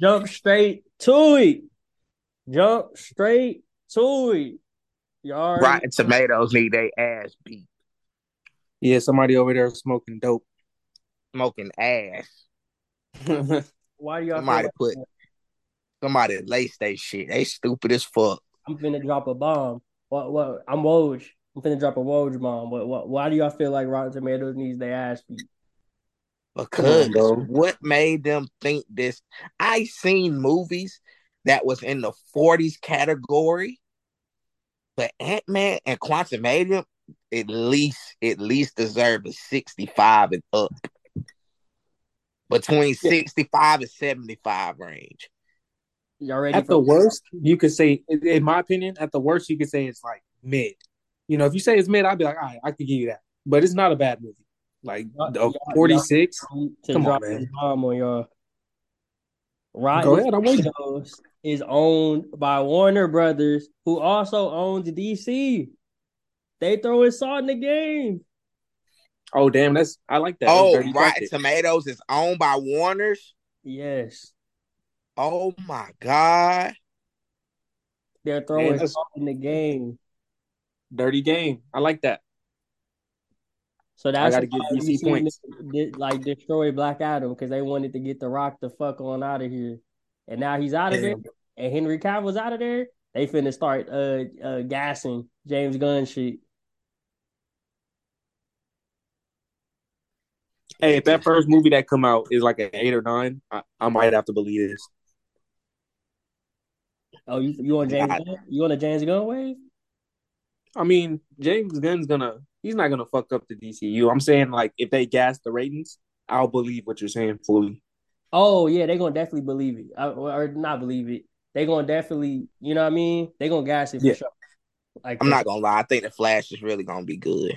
Jump straight to it. Jump straight to it. Y'all Rotten Tomatoes need their ass beat. Yeah, somebody over there smoking dope. Smoking ass. Why do y'all Somebody like put somebody lace they shit. They stupid as fuck. I'm finna drop a bomb? What? What? I'm Woj. I'm finna drop a Woj bomb. What? What? Why do y'all feel like Rotten Tomatoes needs their ass beat? Because bro. what made them think this? I seen movies that was in the 40s category, but Ant Man and Quantum Quantumanium at least at least deserve a 65 and up. Between 65 and 75 range. Y'all ready At the worst, you could say, in in my opinion, at the worst, you could say it's like mid. You know, if you say it's mid, I'd be like, all right, I could give you that. But it's not a bad movie. Like the 46. to Come on, drop man. this bomb on y'all? Rotten Go ahead, I'm waiting. Tomatoes is owned by Warner Brothers, who also owns DC. They throwing salt in the game. Oh, damn, that's I like that. Oh, dirty Rotten tactic. Tomatoes is owned by Warner's. Yes, Oh my god. they're throwing Man, salt in the game. Dirty game. I like that. So that's gotta why we DC points. them di- like destroy Black Adam because they wanted to get the Rock the fuck on out of here, and now he's out of there, and Henry Cavill's out of there. They finna start uh uh gassing James Gunn shit. Hey, if that first movie that come out is like an eight or nine, I, I might have to believe this. Oh, you you on James God. Gunn? You on a James Gunn wave? I mean, James Gunn's gonna he's not gonna fuck up the DCU. I'm saying like if they gas the ratings, I'll believe what you're saying fully. Oh yeah, they're gonna definitely believe it, Uh, or not believe it. They're gonna definitely, you know what I mean? They're gonna gas it for Yeah. sure. Like I'm not gonna lie. I think the Flash is really gonna be good.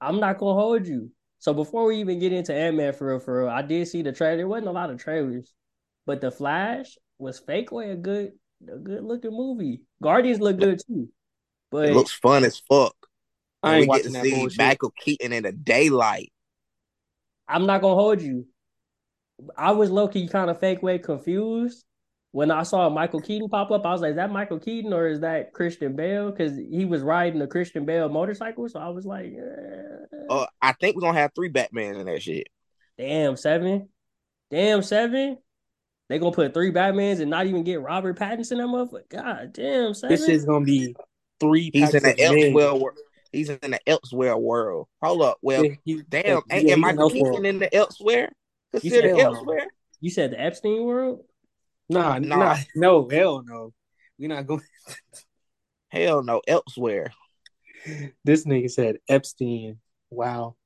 I'm not gonna hold you. So before we even get into Ant Man for real, for real, I did see the trailer. There wasn't a lot of trailers, but the Flash was fake way a good, a good looking movie. Guardians look good too, but It looks fun as fuck. I And ain't we get to that see bullshit. Michael Keaton in the daylight. I'm not gonna hold you. I was low key kind of fake way confused when I saw Michael Keaton pop up. I was like, "Is that Michael Keaton or is that Christian Bale?" Because he was riding a Christian Bale motorcycle. So I was like, eh. Uh, I think we're gonna have three Batmans in that shit. "Damn seven, damn seven. They gonna put three Batmans and not even get Robert Pattinson in that motherfucker. God damn seven. This is gonna be three. He's in packs the of men. elsewhere. wor- He's in the elsewhere world. Hold up. Well, Yeah, he- damn. yeah, Ain't, he's ain't Michael in Elseworld. Keaton in the elsewhere? said Consider hell no. elsewhere? you said the Epstein world. Nah, Nah. nah, no, hell no. We're not going. Hell no. Elsewhere. This nigga said Epstein. Wow.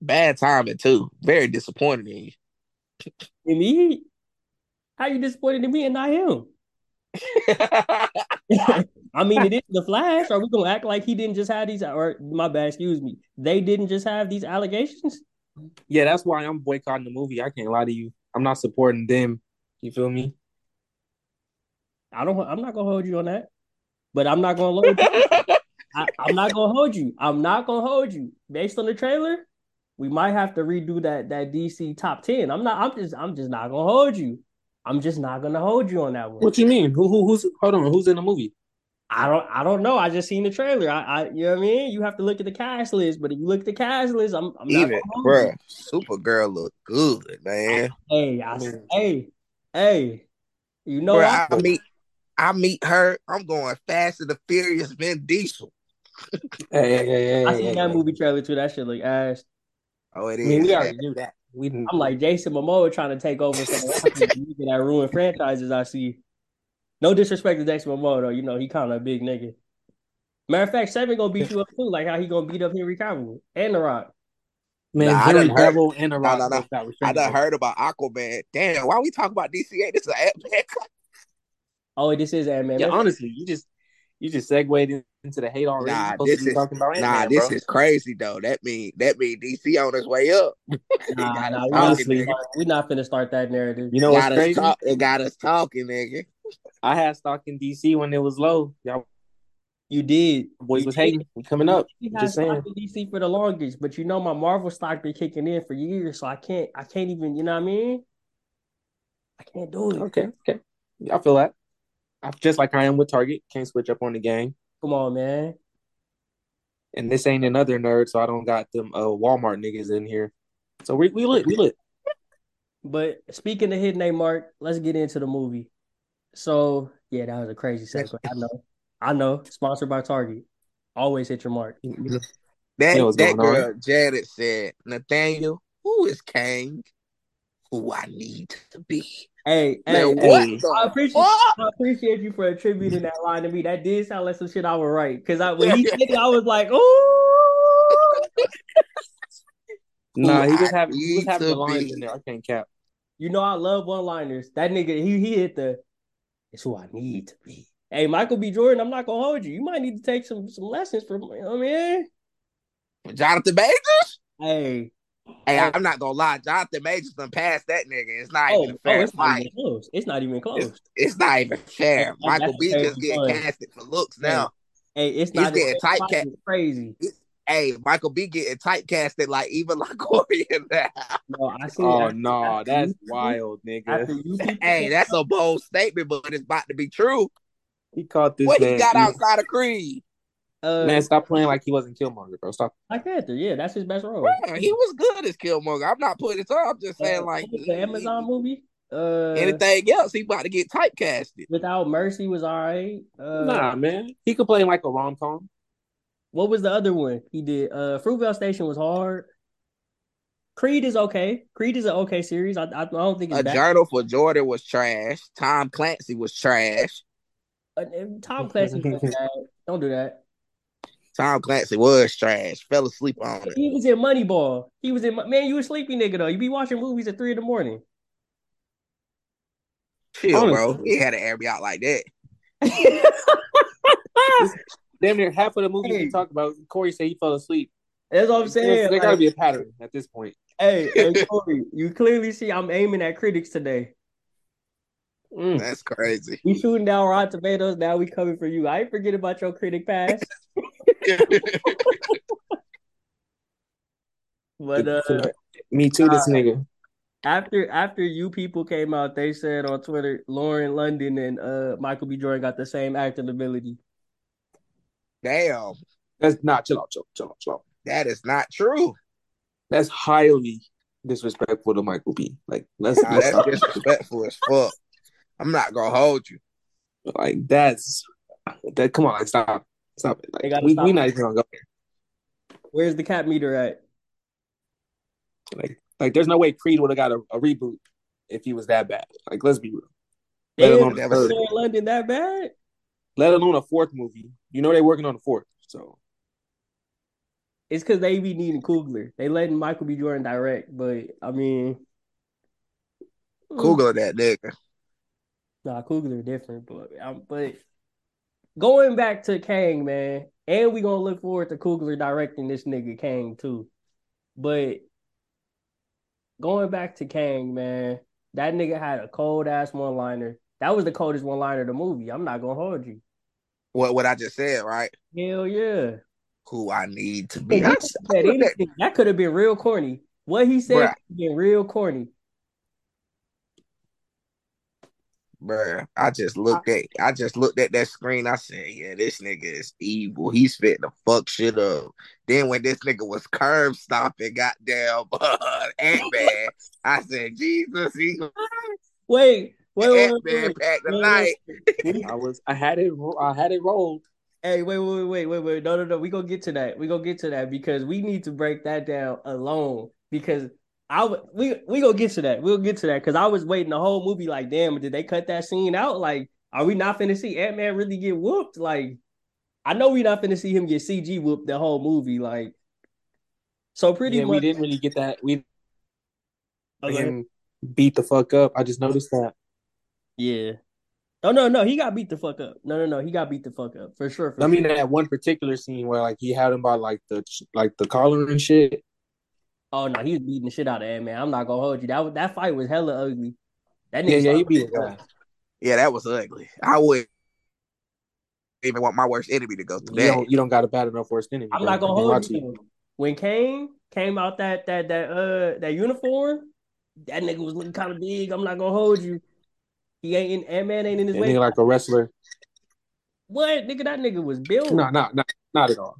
Bad timing too. Very disappointed in you. And me, how you disappointed in me and not him? I mean, it is the Flash. Are we gonna act like he didn't just have these? Or my bad, excuse me. They didn't just have these allegations. Yeah, that's why I'm boycotting the movie. I can't lie to you. I'm not supporting them. You feel me? I don't. I'm not gonna hold you on that. But I'm not gonna hold you. I, I'm not gonna hold you. I'm not gonna hold you. Based on the trailer, we might have to redo that that DC top ten. I'm not. I'm just. I'm just not gonna hold you. I'm just not gonna hold you on that one. What you mean? Who, who who's hold on? Who's in the movie? I don't. I don't know. I just seen the trailer. I. I you know what I mean. You have to look at the cast list. But if you look at the cast list, I'm. I'm not Even, gonna hold you. Supergirl look good, man. Hey, I, Man. hey, hey, you know, Bruh, I, I meet, I meet her. I'm going Fast and the Furious Vin Diesel. Hey, hey, hey, I seen hey, that hey. movie trailer too. That shit look ass. Oh, it I is. mean, we already knew that. We didn't. I'm like Jason Momoa trying to take over some that ruined franchises. I see. No disrespect to Jason Momoa though. You know he kind of a big nigga. Matter of fact, Seven gonna beat you up too, like how he gonna beat up Henry Cavill and The Rock. man, Nah, I Henry done heard- Cavill and a Rock no, no. both got I restraining done orders. heard about Aquaman. Damn, why we talk about DCA? This is an Ant-Man. Oh, this is Ant Man. Yeah, honestly, you just you just segued into the hate already. Nah, supposed this to be is- talking about Nah, Ant-Man, this bro. is crazy though. That mean that mean DC on his way up. Nah, nah, us we're not, honestly, nigga. we not finna start that narrative. You know It what's got us crazy? talk- it got us talking, nigga. I had stock in DC when it was low. Y'all You did. Boys You was did. hating. We coming up. He had Just stock saying. in DC for the longest, but you know my Marvel stock been kicking in for years, so I can't I can't even, you know what I mean? I can't do it. Okay, okay. I feel that. I just like I am with Target. Can't switch up on the gang. Come on, man. And this ain't another nerd, so I don't got them uh Walmart niggas in here. So we we lit, we lit. But speaking of hitting a mark, let's get into the movie. So yeah, that was a crazy segue. I know. I know. Sponsored by Target. Always hit your mark. That You know that going on. girl Janet said, Nathaniel, who is Kang? Who I need to be. Hey, Man, hey, what hey, I appreciate fuck? I appreciate you for attributing that line to me. That did sound like some shit I would write. Cause I when he said it, I was like, oh Nah, he just have I having he was need having to the lines be. in there. I can't cap. You know I love one liners. That nigga, he he hit the it's who I need to be. Hey, Michael B. Jordan, I'm not gonna hold you. You might need to take some some lessons from you know what I mean. Jonathan Majors? Hey, Hey, Hey. I'm not gonna lie, Jonathan Majors done passed that nigga. It's not oh, even a oh, fair it's not even close. It's not even close. It's, it's not even fair. That- Michael B crazy just getting fun. casted for looks now. Hey, it's He's not getting it's typecast. crazy. Hey, Michael B getting typecasted like even Longoria now. No, I see. Oh after- no, after that's you- wild, nigga. Hey, that's a bold statement, but it's about to be true. He caught this What man. he got outside of Creed? Uh, Man, stop playing like he wasn't Killmonger, bro. Stop. Black Panther. Yeah, that's his best role. Man, he was good as Killmonger. I'm not putting it up. I'm just saying, Uh, like what was the Amazon movie. Uh, anything else, he about to get typecasted. Without Mercy was all right. Uh, Nah, man. He could play like a rom com. What was the other one he did? Uh, Fruitvale Station was hard. Creed is okay. Creed is an okay series. I I, I don't think it's A bad. Journal for Jordan was trash. Tom Clancy was trash. Uh, Tom Clancy was bad. Don't do that. Tom Clancy was trash. Fell asleep on it. He was in Moneyball. He was in man. You a sleepy nigga though. You be watching movies at three in the morning. Chill, bro. He had to air me out like that. Damn near half of the movies Hey. we talk about, Corey said he fell asleep. That's what I'm saying. there gotta be a pattern at this point. hey, hey, Corey, you clearly see I'm aiming at critics today. Mm. That's crazy. We shooting down Rotten Tomatoes. Now we coming for you. I ain't forget about your critic pass. But uh, Me too, this nigga. after after you people came out, they said on Twitter, Lauren London and uh Michael B. Jordan got the same acting ability. Damn, That's not chill out, chill, chill out, chill out. that is not true. That's highly disrespectful to Michael B. Like let's, Nah, let's that's disrespectful as fuck. I'm not gonna hold you. like that's that. Come on, like stop, stop it. Like gotta we stop we it. not even gonna go there. Where's the cap meter at? Like like there's no way Creed would have got a, a reboot if he was that bad. Like let's be real. Let Damn, alone a third. Lauren London that bad? Let alone a fourth movie. You know they're working on a fourth. So It's because they be needing Coogler. They letting Michael B. Jordan direct, but I mean, Google that nigga. Nah, Coogler different, but um, but going back to Kang, man, and we gonna look forward to Coogler directing this nigga Kang too. But going back to Kang, man, that nigga had a cold ass one liner. That was the coldest one liner of the movie. I'm not gonna hold you. What what I just said, right? Hell yeah. Who I need to be. I have. That could have been real corny. What he said been real corny. Bruh, I just looked at I just looked at that screen. I said, Yeah, this nigga is evil. He's fitting to fuck shit up. Then when this nigga was curb stomping goddamn uh, Ant-Man, I said, Jesus, he Wait, wait, wait, Ant-Man wait, wait. packed the Wait, night. wait, wait. I was I had it I had it rolled. Hey, wait, wait, wait, wait, wait. No, no, no. We gonna get to that. We gonna get to that because we need to break that down alone. Because I we we gonna get to that. We'll get to that because I was waiting the whole movie like, damn, did they cut that scene out? Like, are we not finna see Ant Man really get whooped? Like, I know we not finna see him get CG whooped the whole movie. Like, so pretty yeah, much. we didn't really get that. We oh, Okay. again beat the fuck up. I just noticed that. Yeah. Oh no, no, he got beat the fuck up. No, no, no, he got beat the fuck up for sure. For I mean that one particular scene where like he had him by like the like the collar and shit. Oh no, he was beating the shit out of Ant Man. I'm not gonna hold you. That that fight was hella ugly. That Yeah, nigga yeah, he beat his ass. Yeah, that was ugly. I would even want my worst enemy to go through You that. don't you don't got a bad enough worst enemy. I'm bro. not gonna I can't hold to you. you. When Kang came out that that that uh that uniform, that nigga was looking kind of big. I'm not gonna hold you. He ain't in Ant Man ain't in his That way. nigga like a wrestler. What nigga? That nigga was built. No, not not not at all.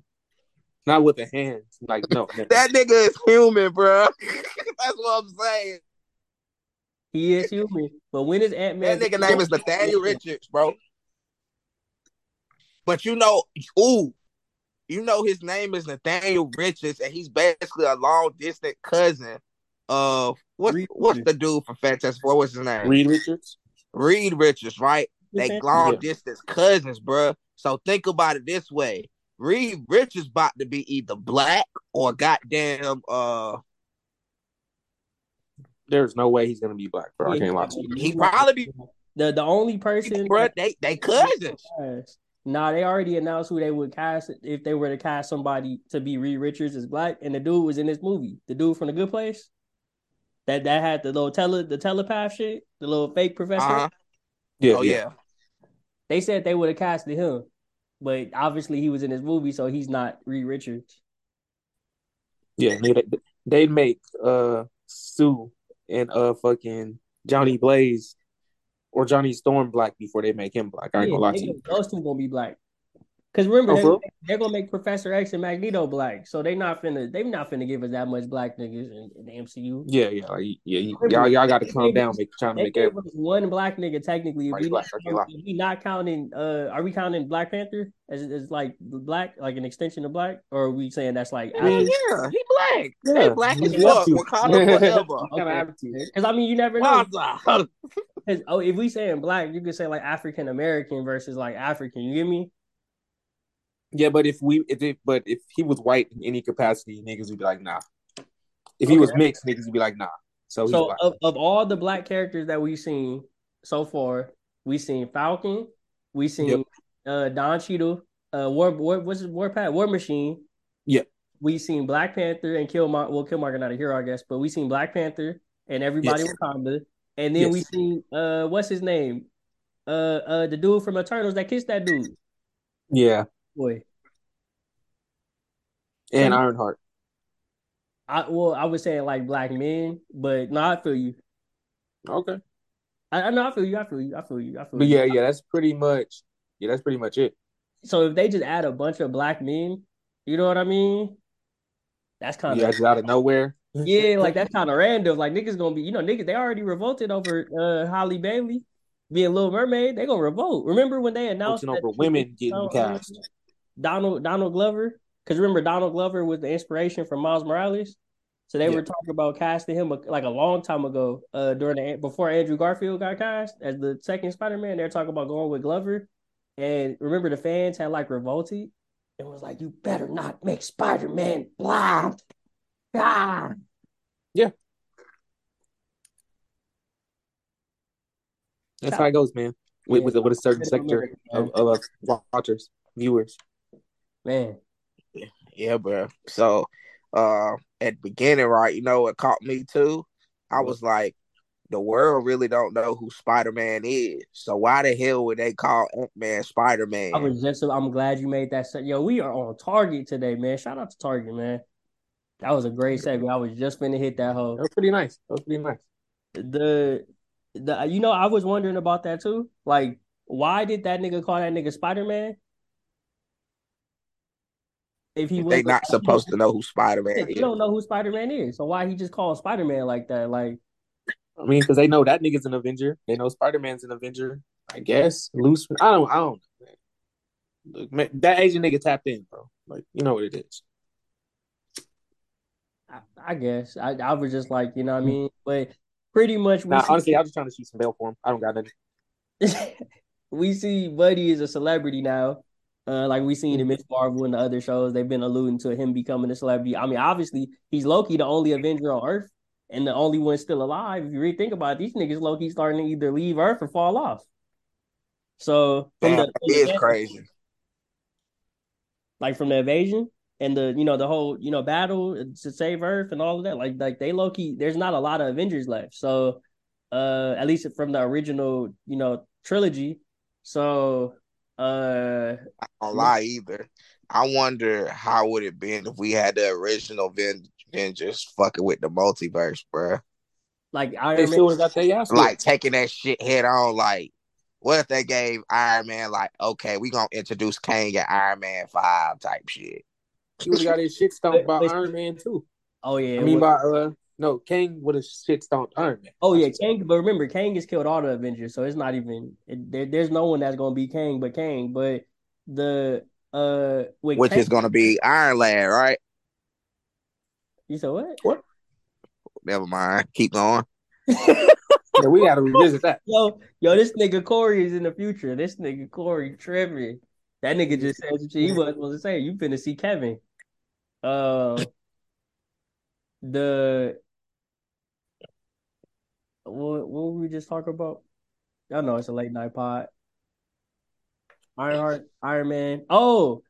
Not with the hands. Like no. That nigga is human, bro. That's what I'm saying. He is human. But when is Ant Man? That nigga name is Nathaniel Richards, bro. But you know, ooh, you know his name is Nathaniel Richards, and he's basically a long distance cousin of what's Reed what's Richards. the dude from Fantastic Four? What's his name? Reed Richards. Reed Richards, right? They long Yeah. distance cousins, bro. So think about it this way: Reed Richards is about to be either black or goddamn uh There's no way he's gonna be black, bro. I can't lie to you. he probably be the the only person. bro. They they cousins. Nah, they already announced who they would cast if they were to cast somebody to be Reed Richards as black, and the dude was in this movie. The dude from The Good Place, that that had the little tele the telepath shit, the little fake professor. Uh-huh. Yeah, Oh yeah. yeah. They said they would have casted him, but obviously he was in this movie, so he's not Reed Richards. Yeah, they, they'd make uh Sue and uh fucking Johnny Blaze or Johnny Storm black before they make him black. I ain't Yeah, gonna lie to you. those two gonna be black. Cause remember, they, for real? they're gonna make Professor X and Magneto black, so they not finna they not finna give us that much black niggas in, in the MCU. Yeah, yeah, like, yeah. you- Y'all, y'all got to calm down, make trying to make gave it. us one black nigga technically. If Right, we, black, can't lie. if we not counting, uh, are we counting Black Panther as, as like black, like an extension of black, or are we saying that's like? I mean, Yeah, he black. Yeah, They black as you have fuck. Wakanda forever. Kinda have to. Because I mean, you never know. Waza. 'Cause, oh, if we saying black, you could say like African American versus like African. You get me? Yeah, but if we, if it, but if he was white in any capacity, niggas would be like, nah. If he was mixed, niggas would be like, nah. So So of, of all the black characters that we've seen so far, we've seen Falcon, we've seen Yep. uh Don Cheadle, uh War, War what's his War Pat War Machine. Yeah. We've seen Black Panther and Killmonger. Well, Killmonger not a hero, I guess, but we've seen Black Panther and everybody Yes. Wakanda, and then we Yes. seen uh what's his name, uh uh the dude from Eternals that kissed that dude. yeah, Boy, and Ironheart. I well I was saying like black men, but no, I feel you. Okay. I, I know I feel you. I feel you. I feel you. I feel But you. yeah, yeah, that's pretty much. Yeah, that's pretty much it. So if they just add a bunch of black men, you know what I mean? That's kind Yeah, of just out of nowhere. yeah, like that's kind of random. Like niggas gonna be, you know, niggas they already revolted over uh Halle Bailey being Little Mermaid. They gonna revolt. Remember when they announced that over women getting cast. Donald Donald Glover? Because remember Donald Glover was the inspiration for Miles Morales. So they Yeah. were talking about casting him like a long time ago, uh, during the before Andrew Garfield got cast as the second Spider Man. They're talking about going with Glover, and remember the fans had like revolted and was like, "You better not make Spider Man black." Ah. Yeah, that's how it goes, man. With with, a- with a certain sector of, of uh, watchers, viewers. Man, Yeah, bro. So, uh, at the beginning, right, you know what caught me too? I was like, the world really don't know who Spider Man is. So why the hell would they call Ant Man Spider Man? I was just I'm glad you made that. Se- Yo, we are on target today, man. Shout out to Target, man. That was a great segment. I was just finna hit that hole. That was pretty nice. That was pretty nice. the the you know I was wondering about that too. Like, why did that nigga call that nigga Spider Man? If he was they not supposed to know who Spider Man is. don't know who Spider Man is, so why he just called Spider Man like that? Like, I mean, because they know that nigga's an Avenger. They know Spider Man's an Avenger. I guess loose. I don't. I don't. know, Man. Look, man, that Asian nigga tapped in, bro. Like you know what it is. I, I guess I I was just like, you know what I hmm. mean, but pretty much we Nah, see, honestly, I was just trying to shoot some bail for him. I don't got nothing. we see Buddy is a celebrity now. Uh, like we seen in Ms. Marvel and the other shows, they've been alluding to him becoming a celebrity. I mean, obviously, he's low key, the only Avenger on Earth, and the only one still alive. If you really think about it, these niggas low key starting to either leave Earth or fall off. So from Damn, the, from the crazy. like from the invasion and the you know the whole you know battle to save Earth and all of that. Like like they low key, there's not a lot of Avengers left. So uh, at least from the original you know trilogy. So Uh, I don't lie either. I wonder how would it been if we had the original Ven- Avengers fucking with the multiverse, bro. like They Iron still Man. got their ass Like taking that shit head on. Like, what if they gave Iron Man like, okay, we gonna introduce Kang at Iron Man Five type shit? He would got his shit stomped by Iron Man too. Oh yeah. I mean, well- by uh, no, Kang would have shit stomped Iron Man. Oh yeah, Kang. But remember, Kang has killed all the Avengers, so it's not even it, there, there's no one that's gonna be Kang but Kang. But the uh, with Which Kang, is gonna be Iron Lad, right? you said what? What? Never mind. Keep going. Yeah, we got to revisit that. Yo, yo, this nigga Corey is in the future. This nigga Corey tripping. That nigga just said some shit he wasn't supposed to say. You finna see Kevin. Uh, the what what were we just talk about? I know it's a late night pod. Ironheart, Iron Man. Oh,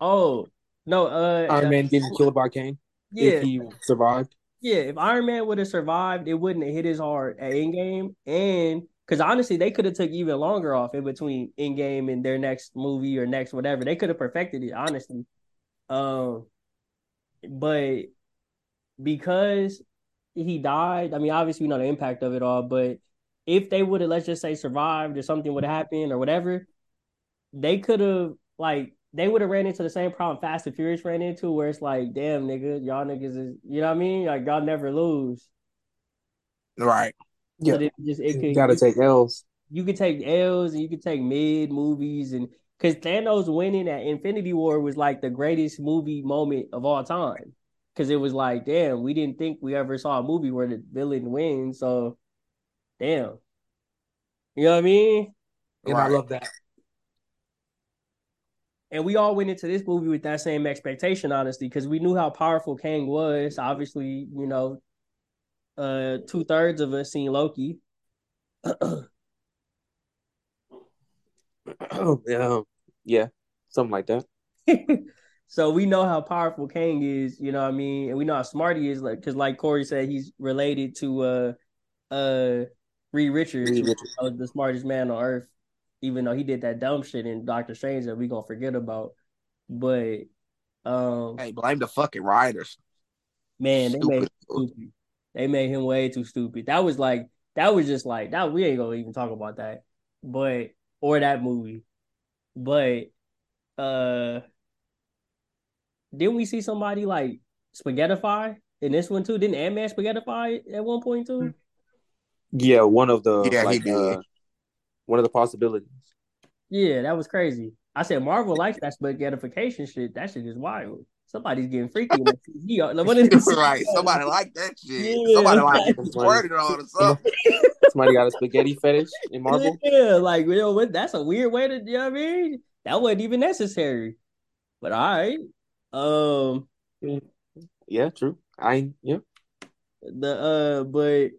oh no. Uh, Iron Man getting killed by Kang yeah, if he survived. yeah, if Iron Man would have survived, it wouldn't have hit his heart at Endgame, and because honestly, they could have took even longer off in between Endgame and their next movie or next whatever. They could have perfected it, honestly. Um, but because he died, I mean, obviously we know the impact of it all. But if they would have, let's just say, survived or something would have happened or whatever, they could have like they would have ran into the same problem Fast and Furious ran into, where it's like, damn, nigga, y'all niggas is, you know what I mean? Like y'all never lose. Right. Yeah. But it just it You got to take L's. you could take L's and you could take mid movies and because Thanos winning at Infinity War was like the greatest movie moment of all time. Because it was like, damn, we didn't think we ever saw a movie where the villain wins. So, damn, you know what I mean? And I love that. And we all went into this movie with that same expectation, honestly, because we knew how powerful Kang was. Obviously, you know, uh, two thirds of us seen Loki. yeah, yeah, something like that. so we know how powerful Kang is, you know what I mean? And we know how smart he is, like because like Corey said, he's related to uh uh Reed Richards, Reed Richards. the smartest man on earth, even though he did that dumb shit in Doctor Strange that we gonna forget about. But um Hey, blame the fucking writers. man, they made Stupid. him stupid. They made him way too stupid. That was like that was just like that we ain't gonna even talk about that. But or that movie. But uh didn't we see somebody like spaghettify in this one too? Didn't Ant Man spaghettify at one point too? Yeah, one of the Yeah, he like did. uh, one of the possibilities. Yeah, that was crazy. I said Marvel likes that spaghettification shit. That shit is wild. Somebody's getting freaky. in that CG. Like, what is this? right. Somebody like that shit. Yeah. Somebody like Somebody- squirted on or something. Somebody got a spaghetti fetish in Marvel. Yeah, like you know? That's a weird way to. You know what I mean? That wasn't even necessary. But all right. Um, yeah, true. I yeah. The uh, but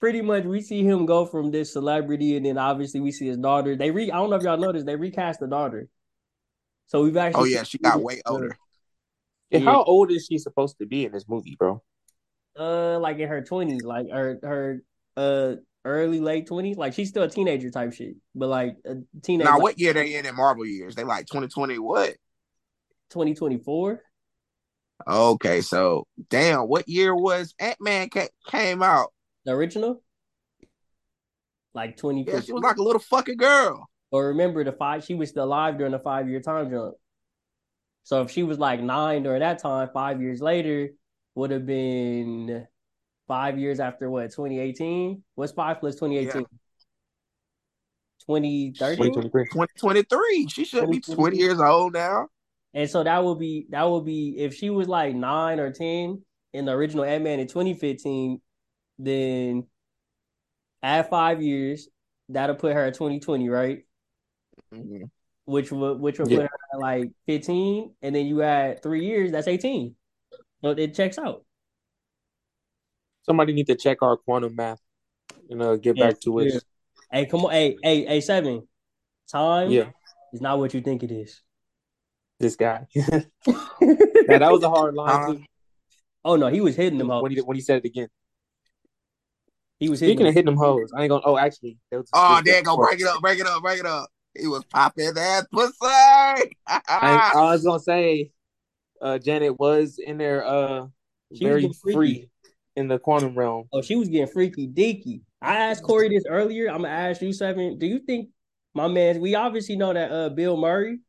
pretty much we see him go from this celebrity, and then obviously we see his daughter. They re I don't know if y'all noticed they recast the daughter. So we've actually. Oh yeah, she got way older. And yeah. how old is she supposed to be in this movie, bro? Uh, like in her twenties, like her her uh early late twenties. Like she's still a teenager type shit, but like a teenager. Now, what year they in at Marvel years? They like twenty twenty what? 2024. Okay, so damn, what year was Ant Man ca- came out? The original, like 20. Yeah, she was like a little fucking girl. Or remember the five? She was still alive during the five year time jump. So if she was like nine during that time, five years later would have been five years after what 2018. What's five plus 2018? Yeah. 2023? 2023. She should be 20 years old now. And so that would be, that would be, if she was like nine or 10 in the original Ant Man in 2015, then add five years, that'll put her at 2020, right? Mhm. which would which would Yeah. put her at like 15, and then you add three years, that's 18. So it checks out. Somebody need to check our quantum math and uh, get Yeah, back to it. yeah. Hey, come on, hey, hey, hey, seven. Time Yeah, is not what you think it is. This guy. yeah, that was a hard line Uh, too. oh no, he was hitting them hoes. when he when he said it again. He was hitting Speaking them. of hitting them hoes, I ain't gonna. Oh, actually, that was Oh, this- there go. Break it up, break it up, break it up. He was popping that pussy. I, I was gonna say, uh, Janet was in there, uh, She very free in the quantum realm. Oh, she was getting freaky deaky. I asked Corey this earlier. I'm gonna ask you seven. Do you think my man? We obviously know that uh Bill Murray.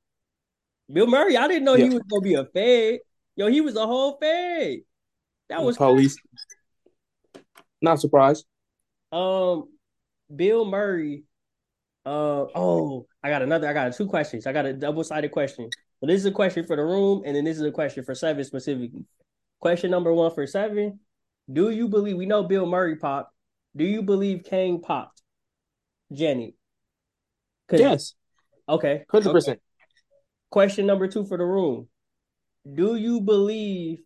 Bill Murray, I didn't know he was gonna be a fed. Yo, he was a whole fed. That was police. Not surprised. Um, Bill Murray. Uh oh, I got another. I got two questions. I got a double sided question. So this is a question for the room, and then this is a question for seven specifically. Question number one for seven: Do you believe we know Bill Murray popped? Do you believe Kang popped? Jenny. Yes, Okay. hundred percent. Question number two for the room. Do you believe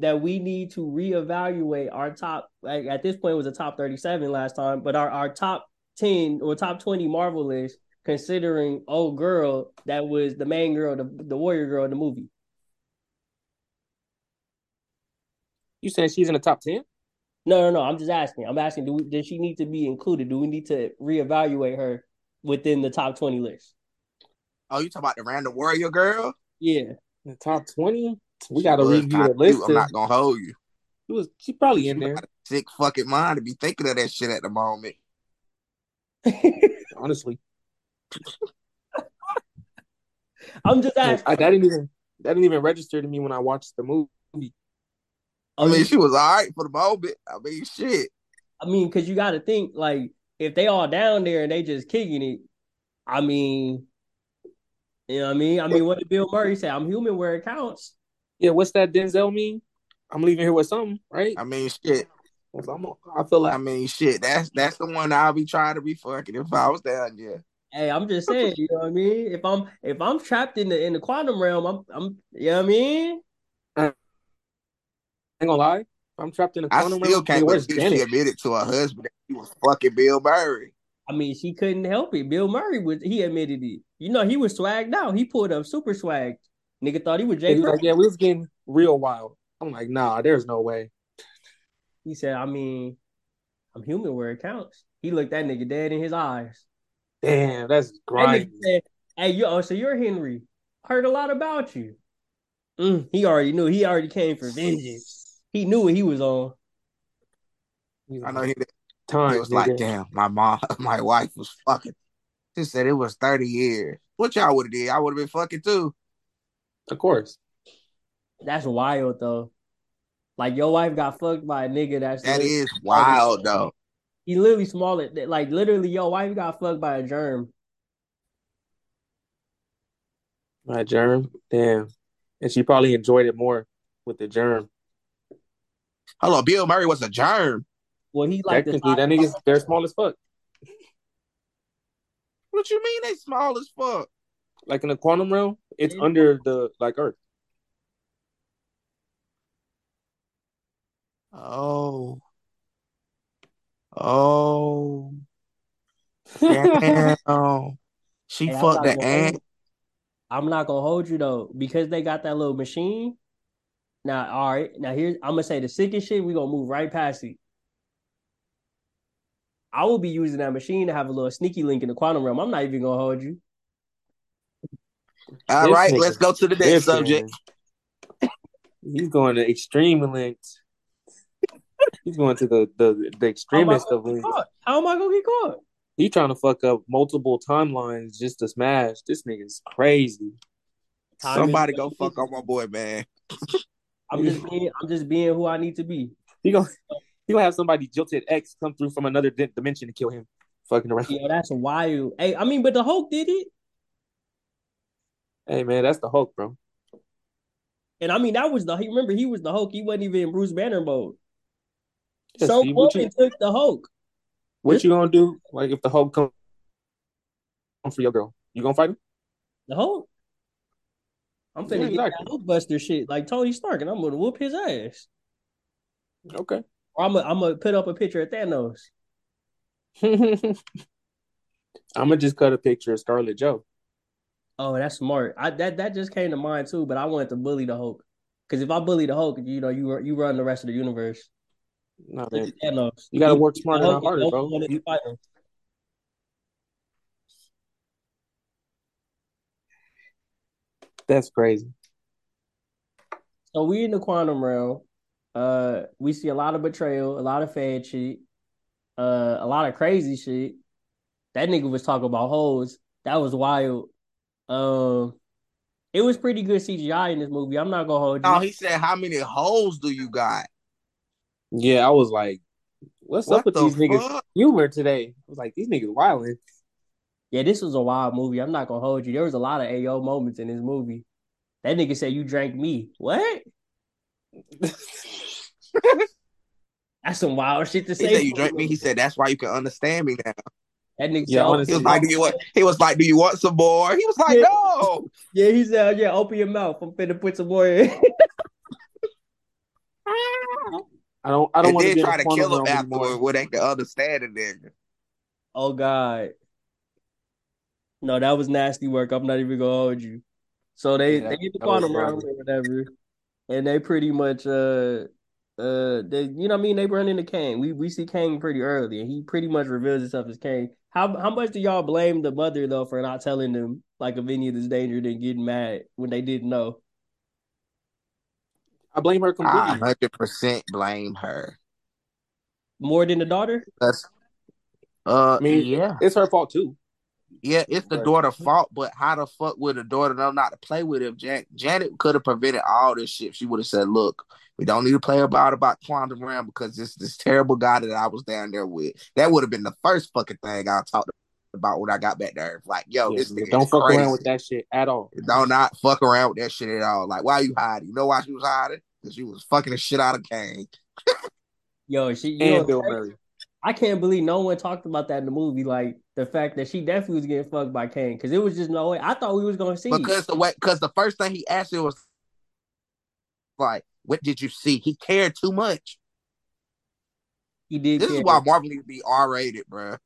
that we need to reevaluate our top like at this point it was a top 37 last time, but our, our top 10 or top 20 Marvel list, considering old girl that was the main girl, the, the warrior girl in the movie. You saying she's in the top ten? No, no, no. I'm just asking. I'm asking, do we, does she need to be included? Do we need to reevaluate her within the top 20 list? Oh, you talking about the random warrior girl? Yeah. In the top twenty? We gotta review the list. cute, I'm not gonna hold you. She was she probably in there. got sick fucking mind to be thinking of that shit at the moment. Honestly, I'm just Like, asking. I, that didn't even that didn't even register to me when I watched the movie. I mean, um, she was all right for the moment. I mean, shit. I mean, because you got to think like if they all down there and they just kicking it. I mean, you know what I mean? I mean, what did Bill Murray say? I'm human where it counts. Yeah, what's that Denzel mean? I'm leaving here with something, right? I mean, shit. I'm, I feel like I mean, shit. That's that's the one I'll be trying to be fucking if I was down there. Hey, I'm just saying, you know what I mean? If I'm if I'm trapped in the in the quantum realm, I'm I'm you know what I mean? I ain't gonna lie. If I'm trapped in the quantum still realm. can't hey, where's believe she admitted to her husband that he was fucking Bill Murray. I mean, she couldn't help it. Bill Murray was he admitted it. You know, he was swagged out. He pulled up super swag. Nigga thought he was Jay like, yeah, we was getting real wild. I'm like, nah, there's no way. He said, I mean, I'm human where it counts. He looked that nigga dead in his eyes. Damn, that's That grimy. nigga said, Hey, yo, so you're Henry. Heard a lot about you. Mm, he already knew. He already came for vengeance. He knew what he was on. I know he, time. he was like, damn, my mom, my wife was fucking. She said it was 30 years. What y'all would have did? I would have been fucking too. Of course. That's wild though. Like your wife got fucked by a nigga that's That literally- is wild though. he literally smaller. Like literally, your wife got fucked by a germ. My germ. Damn. And she probably enjoyed it more with the germ. Hello, Bill Murray was a germ. Well, he like Technically, that nigga's they're small as fuck. What you mean they small as fuck? Like in the quantum realm, it's Yeah. under the like Earth. Oh. Oh. Damn. she Hey, fucked not the ant. I'm not gonna hold you though, because they got that little machine. Now, all right. Now here's I'm gonna say the sickest shit. We gonna move right past it. I will be using that machine to have a little sneaky link in the quantum realm. I'm not even gonna hold you. All This right, nigga let's go to the next Different. subject. He's going to extreme lengths. He's going to the the, the How am I extremist of get lengths. caught? How am I gonna get caught? He trying to fuck up multiple timelines just to smash. This nigga's crazy. Time Somebody go fuck on my boy, man. I'm just being I'm just being who I need to be. He gonna he gonna have somebody jilted X come through from another di- dimension to kill him. Fucking around. Yo, that's wild. Hey, I mean, but the Hulk did it, Hey man, that's the Hulk, bro. and I mean that was the. Remember, he was the Hulk. He wasn't even in Bruce Banner mode. Yeah, Some Steve, woman you took the Hulk. what you gonna do? Like if the Hulk come come for your girl, you gonna fight him? The Hulk. I'm finna Yeah, get that exactly. Hulkbuster shit like Tony Stark, and I'm gonna whoop his ass. Okay. I'm gonna put up a picture of Thanos. I'm gonna just cut a picture of Scarlet Joe. Oh, that's smart. I that that just came to mind too, but I wanted to bully the Hulk. Because if I bully the Hulk, you know, you you run the rest of the universe. No man, Thanos. you gotta work smarter, not harder, bro. only one that You-. That's crazy. So we in the quantum realm. Uh, we see a lot of betrayal, a lot of fad shit, uh, a lot of crazy shit. That nigga was talking about hoes. That was wild. Um, it was pretty good CGI in this movie. I'm not gonna hold you. No, he said, "How many holes do you got?" Yeah, I was like, "What's What up with the these niggas humor today?" I was like, "These niggas wilding." Yeah, this was a wild movie. I'm not gonna hold you. There was a lot of AO moments in this movie. That nigga said you drank me. What? That's some wild shit to He say. said, "You drink me." He said, "That's why you can understand me now." That nigga Yeah, "Oh, honestly. He was like, "Do you want?" He was like, "Do you want some more?" He was like, Yeah. "No." yeah, he said, yeah, open your mouth. I'm finna put some more in. I don't. I don't want to try to kill him afterward What they can understand it. Nigga. oh God. No, that was nasty work. I'm not even gonna hold you. So they Yeah, they get the that was quantum realm wild. or whatever, and they pretty much uh uh they you know what I mean they run into Kang. We we see Kang pretty early, and he pretty much reveals himself as Kang. How how much do y'all blame the mother though for not telling them like of any of this danger and getting mad when they didn't know? I blame her completely. hundred percent blame her. More than the daughter? That's uh I mean, yeah. it's her fault too. Yeah, it's the But- daughter's fault, but how the fuck would the daughter know not to play with him? Jan- Janet could have prevented all this shit. She would have said, "Look, we don't need to play about about quantum realm because this this terrible guy that I was down there with." That would have been the first fucking thing I talked about when I got back there. Like, yo, Yeah, this nigga don't fuck crazy. around with that shit at all. Don't not fuck around with that shit at all. Like, why you hiding? You know why she was hiding? Because she was fucking the shit out of Kang. Yo, she you And know, Bill Murray. I can't believe no one talked about that in the movie. Like the fact that she definitely was getting fucked by Kang because it was just no way. I thought we was gonna see. Because the way, because the first thing he asked her was like, "What did you see?" He cared too much. he did. This is why Marvel need to be R rated, bro.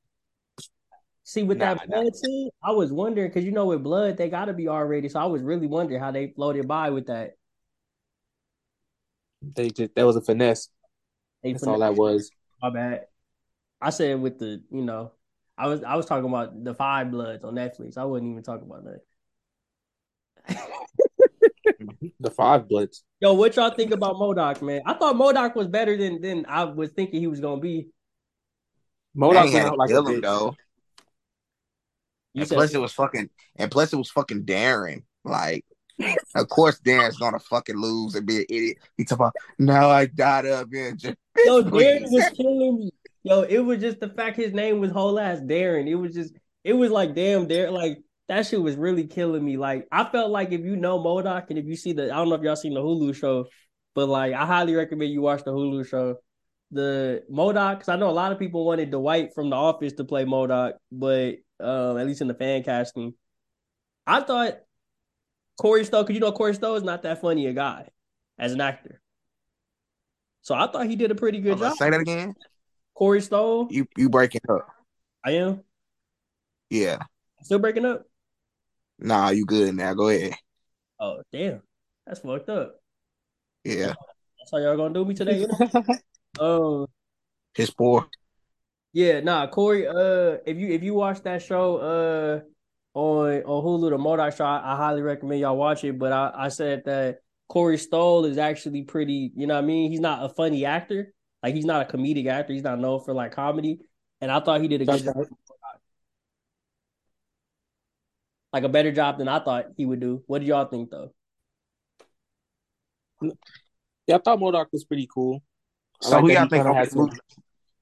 See, with Nah, that nah. blood scene, I was wondering because you know with blood they got to be R rated. So I was really wondering how they floated by with that. They just that was a finesse. They That's all that was. My bad. I said with the you know, I was I was talking about the Five Bloods on Netflix. I wasn't even talking about that. The five bloods. Yo, what y'all think about MODOK, man? I thought MODOK was better than than I was thinking he was gonna be. MODOK went had out like a kill bitch. though. You and said plus, it was fucking. And plus, it was fucking Darren. Like, of course, Darren's gonna fucking lose and be an idiot. He talk about now I got up and just. Yo, Darren was killing me. Yo, it was just the fact his name was whole ass Darren. It was just, it was like, damn, Darren, like that shit was really killing me. Like, I felt like if you know MODOK and if you see the, I don't know if y'all seen the Hulu show, but like, I highly recommend you watch the Hulu show. The MODOK, because I know a lot of people wanted Dwight from The Office to play MODOK, but um, at least in the fan casting, I thought Corey Stoll, because you know Corey Stoll is not that funny a guy as an actor. So I thought he did a pretty good job. Say that again. Corey Stoll, You you breaking up? I am Yeah. still breaking up. Nah, you good now. Go ahead. Oh damn, that's fucked up. Yeah. That's how y'all gonna do me today. You know? um, His poor. yeah, nah, Corey. Uh, if you if you watch that show, uh, on on Hulu, the MODOK show, I, I highly recommend y'all watch it. But I I said that Corey Stoll is actually pretty. You know what I mean? He's not a funny actor. Like he's not a comedic actor. He's not known for like comedy. And I thought he did a good That's job. Like a better job than I thought he would do. What do y'all think though? Yeah, I thought MODOK was pretty cool. I So like who y'all think gonna had be the new,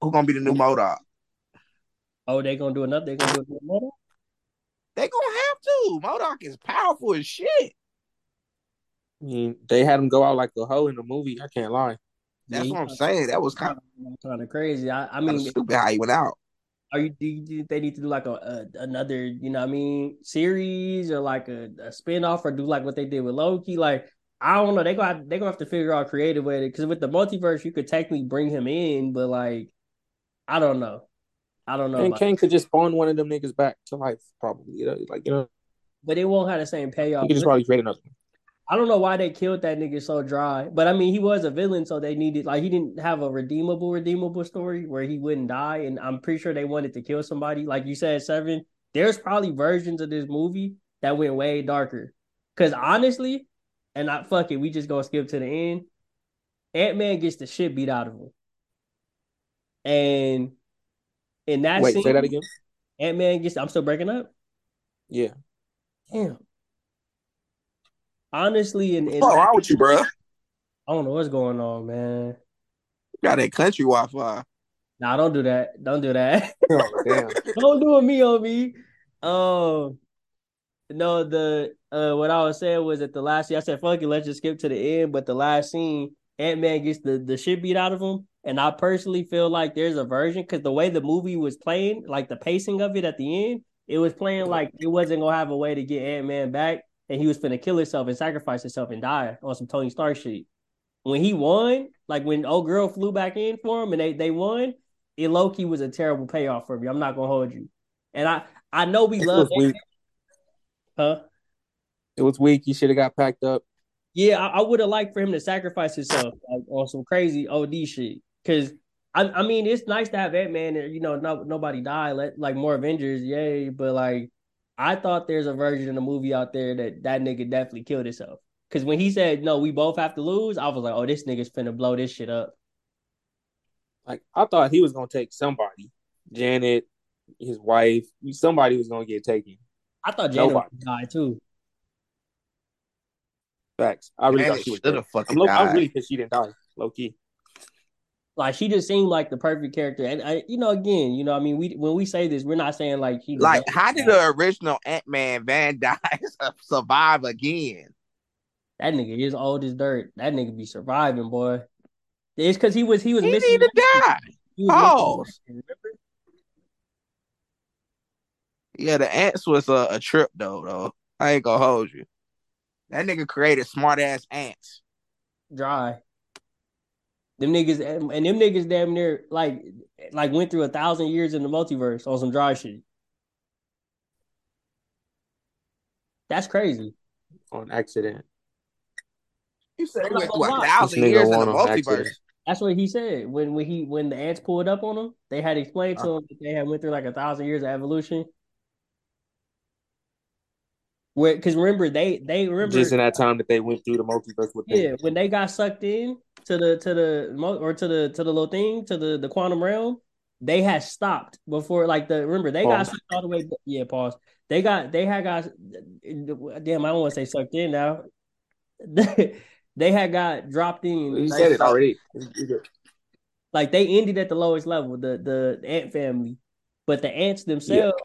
who gonna be the new MODOK? Oh, they gonna do another. They gonna do another MODOK? They gonna have to. MODOK is powerful as shit. I mean, they had him go out like a hoe in the movie. I can't lie. That's Yeah, what I'm he- saying. That was kind of kind of crazy. I, I mean, stupid how he went out. are you do you think they need to do like a, a another, you know, what I mean, series or like a, a spinoff or do like what they did with Loki? Like, I don't know. They gonna have, they gonna have to figure out a creative way because with the multiverse, you could technically bring him in, but like, I don't know. I don't know. And Kang could just spawn one of them niggas back to life, probably. You know, like you know, but it won't have the same he payoff. could just probably create another one. I don't know why they killed that nigga so dry, but I mean, he was a villain, so they needed like he didn't have a redeemable, redeemable story where he wouldn't die, and I'm pretty sure they wanted to kill somebody. Like you said, Seven. There's probably versions of this movie that went way darker, Cause honestly, and I fuck it, we just gonna skip to the end. Ant Man gets the shit beat out of him. And in that Wait, scene, say that again. Ant Man gets I'm still breaking up. Yeah. Damn. Honestly, and, and What's wrong with you, bro? I don't know what's going on, man. Got that country Wi-Fi. Nah, don't do that. Don't do that. Oh, damn. don't do a me on me. Um, no, the uh, what I was saying was at the last scene, I said, "Fuck it, let's just skip to the end." But the last scene, Ant Man gets the the shit beat out of him, and I personally feel like there's a version because the way the movie was playing, like the pacing of it at the end, it was playing like it wasn't gonna have a way to get Ant Man back, and he was finna kill himself and sacrifice himself and die on some Tony Stark shit. When he won, like when old girl flew back in for him and they they won, it low key was a terrible payoff for me. I'm not gonna hold you, and I I know we It love huh. It was weak. You should have got packed up. Yeah, I, I would have liked for him to sacrifice himself like, on some crazy OD shit. Cause I, I mean, it's nice to have Ant Man. You know, no, nobody die. Let like more Avengers, yay! But like, I thought there's a version of the movie out there that that nigga definitely killed himself. Cause when he said no, we both have to lose, I was like, oh, this nigga's finna blow this shit up. Like I thought he was gonna take somebody. Janet, his wife, somebody was gonna get taken. I thought Janet Nobody. would die too. Facts. I really Janet thought she was should have fucking I'm, low, I'm really pissed she didn't die. Low key. Like she just seemed like the perfect character. And I, you know, again, you know, I mean, we when we say this, we're not saying like he Like, how did the original Ant Man Van Dyne survive again? that nigga is old as dirt. That nigga be surviving, boy. It's because he was he was He missing. need to die. missing oh. Yeah, the ants was a, a trip though. Though I ain't gonna hold you. That nigga created smart ass ants. dry. Them niggas and and them niggas damn near like like went through a thousand years in the multiverse on some dry shit. That's crazy. On accident. You said he went through a thousand years in the multiverse. accident. That's what he said when when he when the ants pulled up on him. They had explained to uh. him that they had went through like a thousand years of evolution. Where because remember they they remember Just in that time that they went through the multiverse with them. yeah when they got sucked in to the to the mo- or to the to the little thing to the the quantum realm they had stopped before like the remember they got Pause. sucked all the way yeah pause. They got they had got damn I don't want to say sucked in now. They had got dropped in. You like, said it already. like they ended at the lowest level the the ant family. But the ants themselves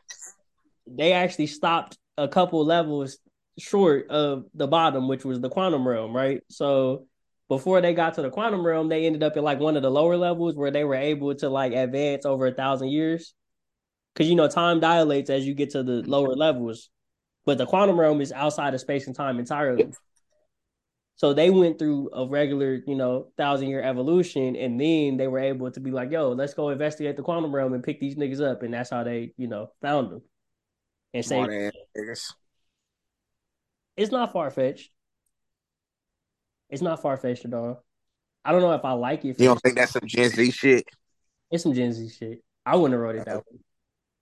they actually stopped a couple levels short of the bottom which was the quantum realm right? So before they got to the quantum realm they ended up at like one of the lower levels where they were able to like advance over a thousand years because you know time dilates as you get to the lower levels but the quantum realm is outside of space and time entirely so they went through a regular, you know, thousand year evolution, and then they were able to be like, "Yo, let's go investigate the quantum realm and pick these niggas up," and that's how they, you know, found them. And say it's not far fetched. It's not far fetched at all. I don't know if I like it. You don't think that's some Gen Z shit? It's some Gen Z shit. I wouldn't have wrote it that way.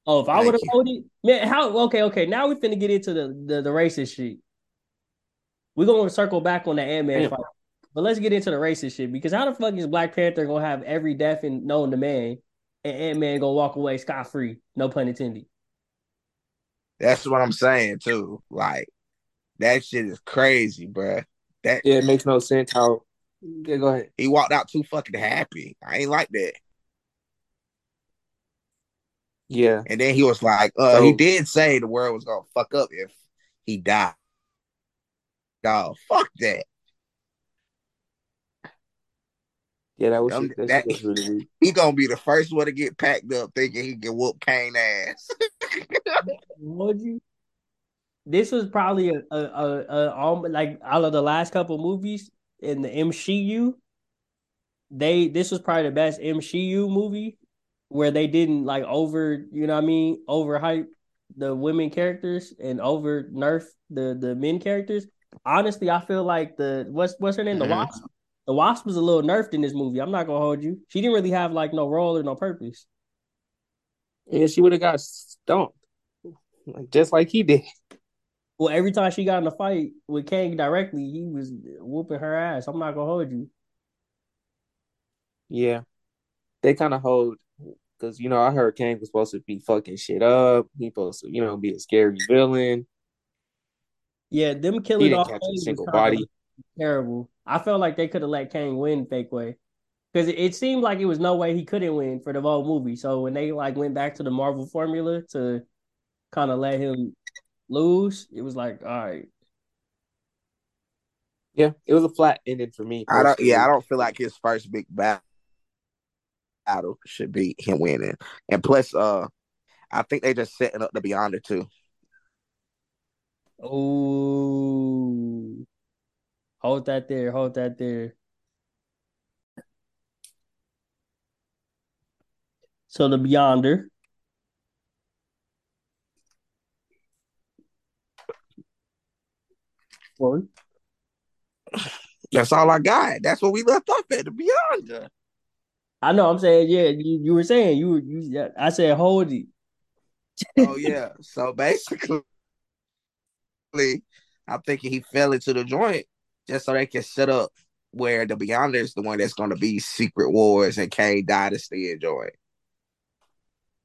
Oh, if I would have wrote it, man, how? Okay, okay. Now we're finna get into the the, the racist shit. We're gonna circle back on the Ant Man fight, but let's get into the racist shit because how the fuck is Black Panther gonna have every death and known to man, and Ant Man gonna walk away scot free? No pun intended. That's what I'm saying too. Like that shit is crazy, bruh. That Yeah, it makes no sense how. Yeah, go ahead. he walked out too fucking happy. I ain't like that. Yeah, And then he was like, uh, So- he did say the world was gonna fuck up if he died. Dog, fuck that. yeah, that was Um, that, that- was really. He gonna be the first one to get packed up thinking he can whoop Kang ass. Would you? This was probably a, a, a, a um, like out of the last couple movies in the MCU. They this was probably the best MCU movie where they didn't like over, you know what I mean, overhype the women characters and over nerf the the men characters. Honestly, I feel like the what's what's her name, the Mhm. Wasp. The Wasp was a little nerfed in this movie. I'm not gonna hold you. She didn't really have like no role or no purpose. Yeah, she would have got stomped, like just like he did. Well, every time she got in a fight with Kang directly, he was whooping her ass. I'm not gonna hold you. Yeah, they kind of hold because you know I heard Kang was supposed to be fucking shit up. He supposed to you know be a scary villain. Yeah, them killing off catch a single body. terrible. I felt like they could have let Kang win fake way. Because it, it seemed like it was no way he couldn't win for the whole movie. So when they like went back to the Marvel formula to kind of let him lose, it was like, all right. Yeah, it was a flat ending for me. I don't. Yeah, I don't feel like his first big battle should be him winning. And plus, uh, I think they just setting up the Beyonder too. Oh, hold that there, hold that there. So the Beyonder. That's all I got. That's what we left off at the Beyonder. I know. I'm saying, yeah. You, you were saying you were. You, yeah, I said hold it. Oh yeah. so basically, I'm thinking he fell into the joint just so they can set up where the Beyonder is the one that's going to be Secret Wars and Kang Dynasty and joint.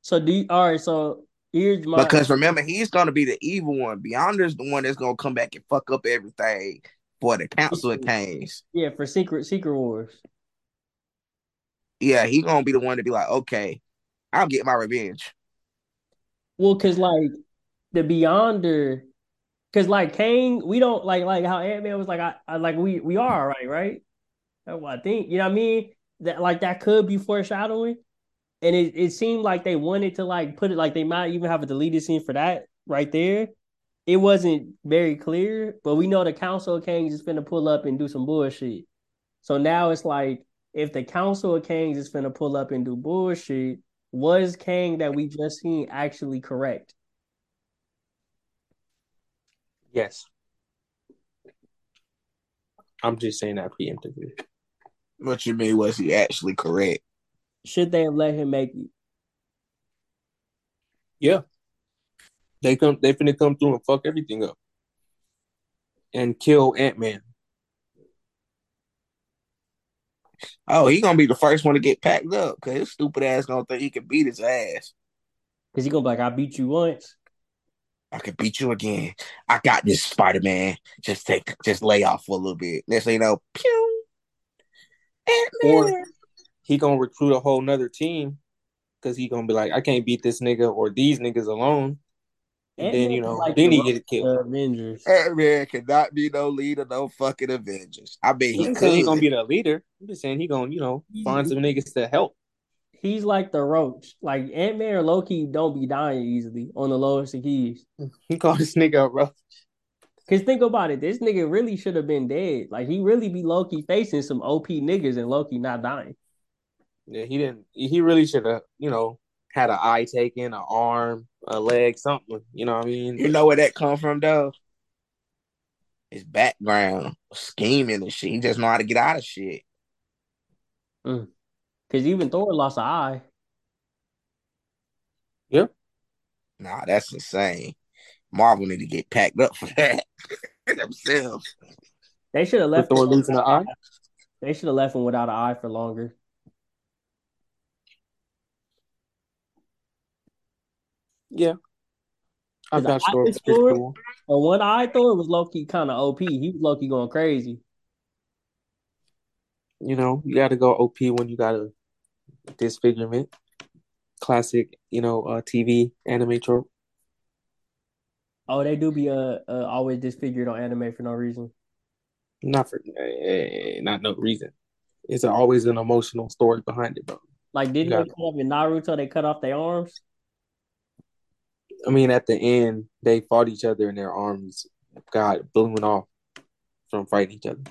So do you, all right. So here's my Because remember, he's going to be the evil one. Beyonder's the one that's going to come back and fuck up everything for the Council of Kangs. yeah for Secret Secret Wars. Yeah, he going to be the one to be like, okay, I'll get my revenge. Well, cause like the Beyonder, cause like Kang, we don't like like how Ant Man was like I, I like we we are right, right? That's what I think. You know what I mean? That like that could be foreshadowing, and it it seemed like they wanted to like put it like they might even have a deleted scene for that right there. It wasn't very clear, but we know the Council of Kangs is gonna pull up and do some bullshit. So now it's like if the Council of Kangs is gonna pull up and do bullshit, was Kang that we just seen actually correct? Yes. I'm just saying that preemptively. What you mean? Was he actually correct? Should they have let him make it? Yeah. They come they finna come through and fuck everything up. And kill Ant Man. Oh, he gonna be the first one to get packed up because his stupid ass gonna think he can beat his ass. Because he gonna be like, I beat you once. I can beat you again. I got this, Spider Man. Just take, just lay off for a little bit. Next thing you know, pew. Ant-Man. He gonna recruit a whole nother team because he gonna be like, I can't beat this nigga or these niggas alone. And then you know, like then the he get killed. uh, Avengers. Ant-Man cannot be no leader, no fucking Avengers. I mean, I he ain't saying he gonna be the leader. I'm just saying he gonna, you know, find some niggas to help. He's like the roach. Like Ant Man or Loki don't be dying easily on the lowest of keys. He called this nigga a rough. Cause think about it, this nigga really should have been dead. Like he really be Loki facing some OP niggas and Loki not dying. Yeah, he didn't. He really should have, you know, had an eye taken, an arm, a leg, something. You know what I mean? You know where that come from, though? His background, scheming and shit. He just know how to get out of shit. Mm. Cause even Thor lost an eye. Yep. Nah, that's insane. Marvel need to get packed up for that themselves. They should have left. Thor losing an eye. They should have left him without an eye for longer. Yeah. I Cause thought I Thor was just pretty Thor- cool. But one eye Thor was Loki kind of OP. He was Loki going crazy. You know, you got to go OP when you got a disfigurement. Classic, you know, uh, TV anime trope. Oh, they do be uh, uh always disfigured on anime for no reason. Not for eh, not no reason. It's always an emotional story behind it, bro. Like didn't Got they cut off in Naruto? They cut off their arms. I mean, at the end, they fought each other and their arms got blown off from fighting each other.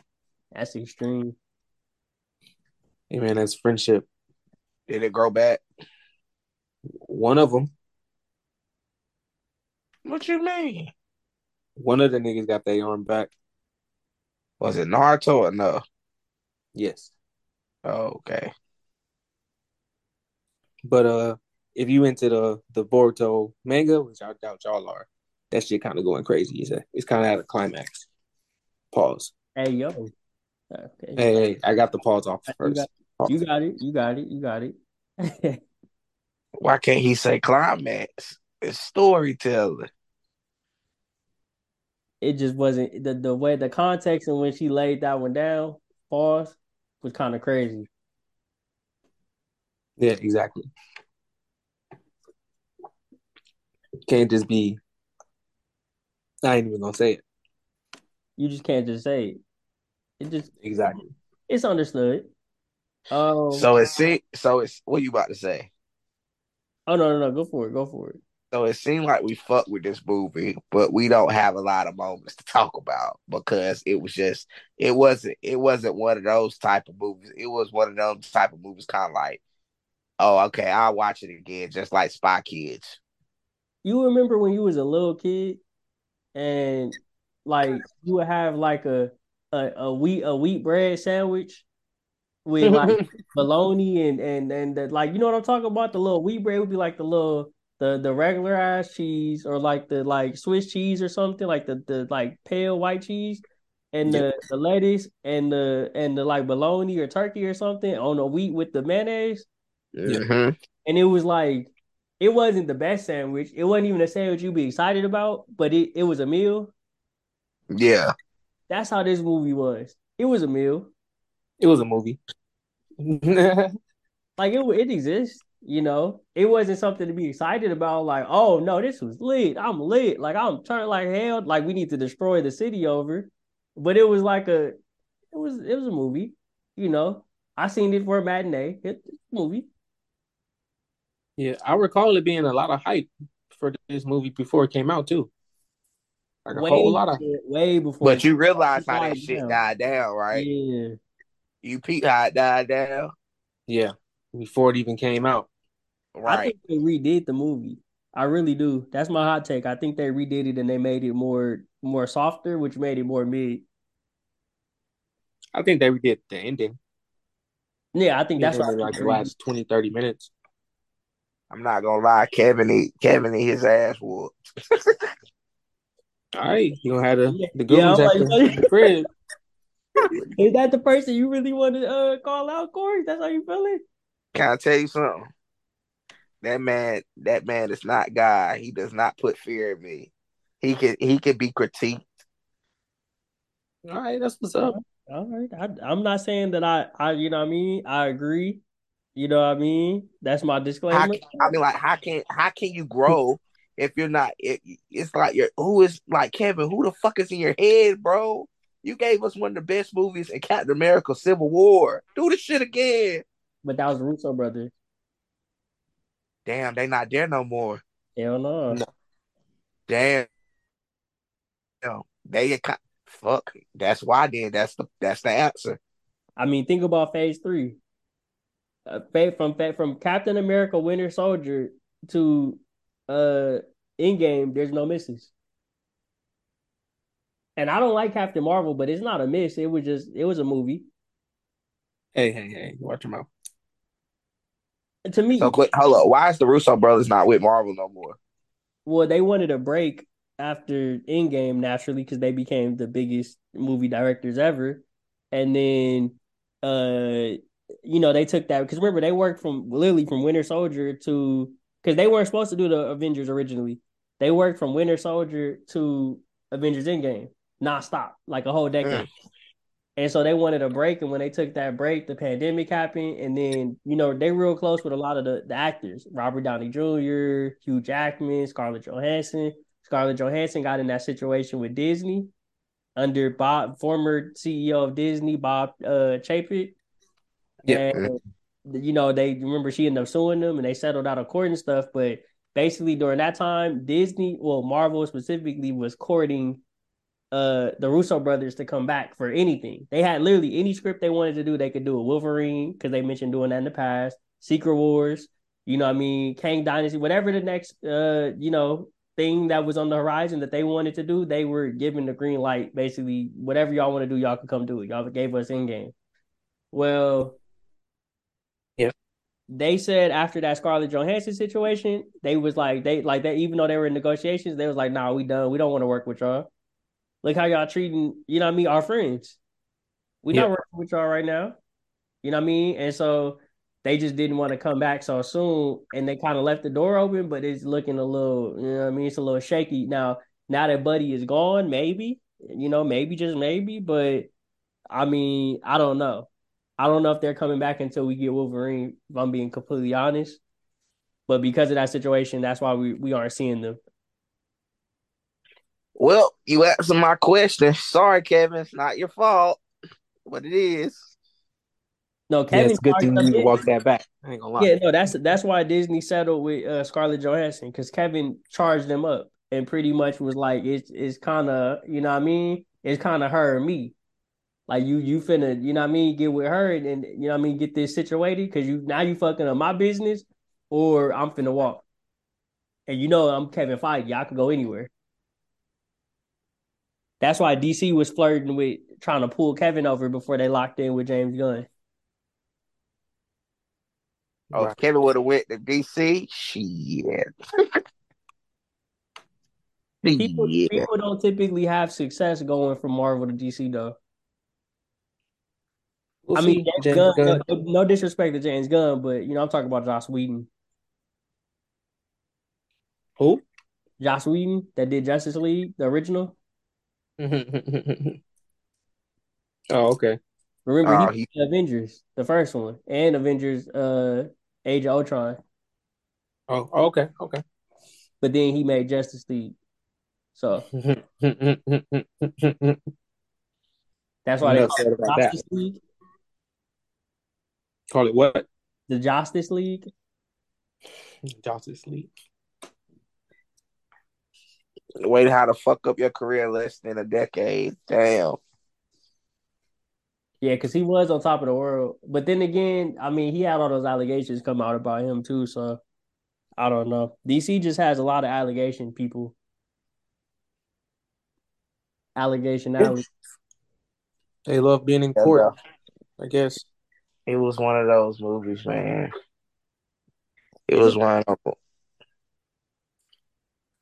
That's extreme. Hey, man, that's friendship. Did it grow back? One of them, What you mean? one of the niggas got their arm back. Was it Naruto or no? Yes. Oh, okay. But uh, if you into the the Boruto manga, which I doubt y'all are, that shit kind of going crazy. It's, it's kind of at a climax. Pause. Hey yo. Okay. Hey, hey, I got the pause off first. You got, you got it. You got it. You got it. Why can't he say climax? It's storytelling. It just wasn't the the way the context in which he laid that one down. Pause was kind of crazy. Yeah, exactly. Can't just be. I ain't even gonna say it. You just can't just say it. It just exactly. It's understood. Um, so it's see. So it's what you about to say? Oh no, no, no! Go for it. Go for it. So it seemed like we fucked with this movie, but we don't have a lot of moments to talk about because it was just it wasn't it wasn't one of those type of movies. It was one of those type of movies, kind of like, oh, okay, I'll watch it again, just like Spy Kids. You remember when you was a little kid, and like you would have like a a, a wheat a wheat bread sandwich with like bologna and and and the, like you know what I'm talking about. The little wheat bread would be like the little the the regular ass cheese or like the like Swiss cheese or something like the the like pale white cheese and the, the lettuce and the and the like bologna or turkey or something on the wheat with the mayonnaise. Mm-hmm. And it was like it wasn't the best sandwich. It wasn't even a sandwich you'd be excited about, but it, it was a meal. Yeah. That's how this movie was. It was a meal. It was a movie. like it it exists, you know. It wasn't something to be excited about. Like, oh no, this was lit. I'm lit. Like I'm turned like hell. Like we need to destroy the city over. But it was like a, it was it was a movie. You know, I seen it for a matinee. It, movie. Yeah, I recall it being a lot of hype for this movie before it came out too. Like a way, whole lot of way before. But you realize how that shit down. died down, right? Yeah. You peep how it died down. Yeah, before it even came out. Right. I think they redid the movie. I really do. That's my hot take. I think they redid it and they made it more more softer, which made it more mid. I think they redid the ending. Yeah, I think that's what like the last 20, 30 minutes. I'm not gonna lie, Kevin eat Kevin eat his ass whooped. All right, you gonna have the the good yeah, like, the crib. Is that the person you really want to uh, call out, Corey? That's how you feeling? Can I tell you something? That man, that man is not God. He does not put fear in me. He can he can be critiqued. All right, that's what's up. All right, I, am not saying that I, I, you know what I mean. I agree. You know what I mean. That's my disclaimer. How, I mean, like, how can how can you grow if you're not? It, it's like you're who is like Kevin. Who the fuck is in your head, bro? You gave us one of the best movies in Captain America: Civil War. Do the shit again. But that was Russo brothers. Damn, they not there no more. Hell no. no. Damn. Damn. They fuck. That's why then. That's the that's the answer. I mean, think about Phase Three. Uh, from from Captain America: Winter Soldier to uh Endgame, there's no misses. And I don't like Captain Marvel, but it's not a miss. It was just it was a movie. Hey, hey, hey! Watch your mouth. To me, so quick, hold up. Why is the Russo brothers not with Marvel no more? Well, they wanted a break after Endgame naturally because they became the biggest movie directors ever, and then uh, you know, they took that because remember they worked from literally from Winter Soldier to because they weren't supposed to do the Avengers originally. They worked from Winter Soldier to Avengers Endgame nonstop, like a whole decade. Mm. And so they wanted a break, and when they took that break, the pandemic happened, and then you know they real close with a lot of the, the actors: Robert Downey Jr., Hugh Jackman, Scarlett Johansson. Scarlett Johansson got in that situation with Disney under Bob, former CEO of Disney, Bob uh, Chapek. Yeah. you know, they remember she ended up suing them, and they settled out of court and stuff. But basically, during that time, Disney, well, Marvel specifically, was courting uh the Russo brothers to come back for anything. They had literally any script they wanted to do, they could do a Wolverine because they mentioned doing that in the past. Secret Wars, you know, I mean, Kang Dynasty, whatever the next uh you know thing that was on the horizon that they wanted to do, they were given the green light. Basically, whatever y'all want to do, y'all can come do it. Y'all gave us Endgame. Well, yeah, they said after that Scarlett Johansson situation, they was like they like that even though they were in negotiations, they was like, nah, we done. We don't want to work with y'all. Look how y'all treating, you know what I mean, our friends. We Yeah. not working with y'all right now. You know what I mean? And so they just didn't want to come back so soon and they kind of left the door open, but it's looking a little, you know what I mean? It's a little shaky. Now, now that Buddy is gone, maybe, you know, maybe just maybe, but I mean, I don't know. I don't know if they're coming back until we get Wolverine, if I'm being completely honest. But because of that situation, that's why we, we aren't seeing them. Well, you answered my question. Sorry, Kevin. It's not your fault. But it is. No, Yeah, Kevin it's good charged thing you in. walked that back. I ain't gonna lie. Yeah, no, that's that's why Disney settled with uh, Scarlett Johansson because Kevin charged them up and pretty much was like, it's it's kind of you know what I mean, it's kind of her and me, like you you finna you know what I mean get with her and, and you know what I mean get this situated because you now you fucking up my business or I'm finna walk, and you know I'm Kevin Feige, I could go anywhere. That's why DC was flirting with trying to pull Kevin over before they locked in with James Gunn. Oh, Right. Kevin would have went to DC, shit. People yeah. people don't typically have success going from Marvel to DC though. We'll I mean. James James Gunn, Gunn. No, no disrespect to James Gunn, but you know I'm talking about Joss Whedon. Who? Joss Whedon that did Justice League, the original. oh, okay. Remember Oh, he he- Avengers, the first one, and Avengers uh Age of Ultron. Oh, okay. Okay. But then he made Justice League. So that's why they call said it about that. Justice League. Call it what? The Justice League. Justice League. Wait how to fuck up your career less than a decade. Damn. Yeah, because he was on top of the world. But then again, I mean, he had all those allegations come out about him too. So I don't know. DC just has a lot of allegation people. Allegation alley. They love being in Yeah, court, I guess. It was one of those movies, man. Mm-hmm. It was one of them.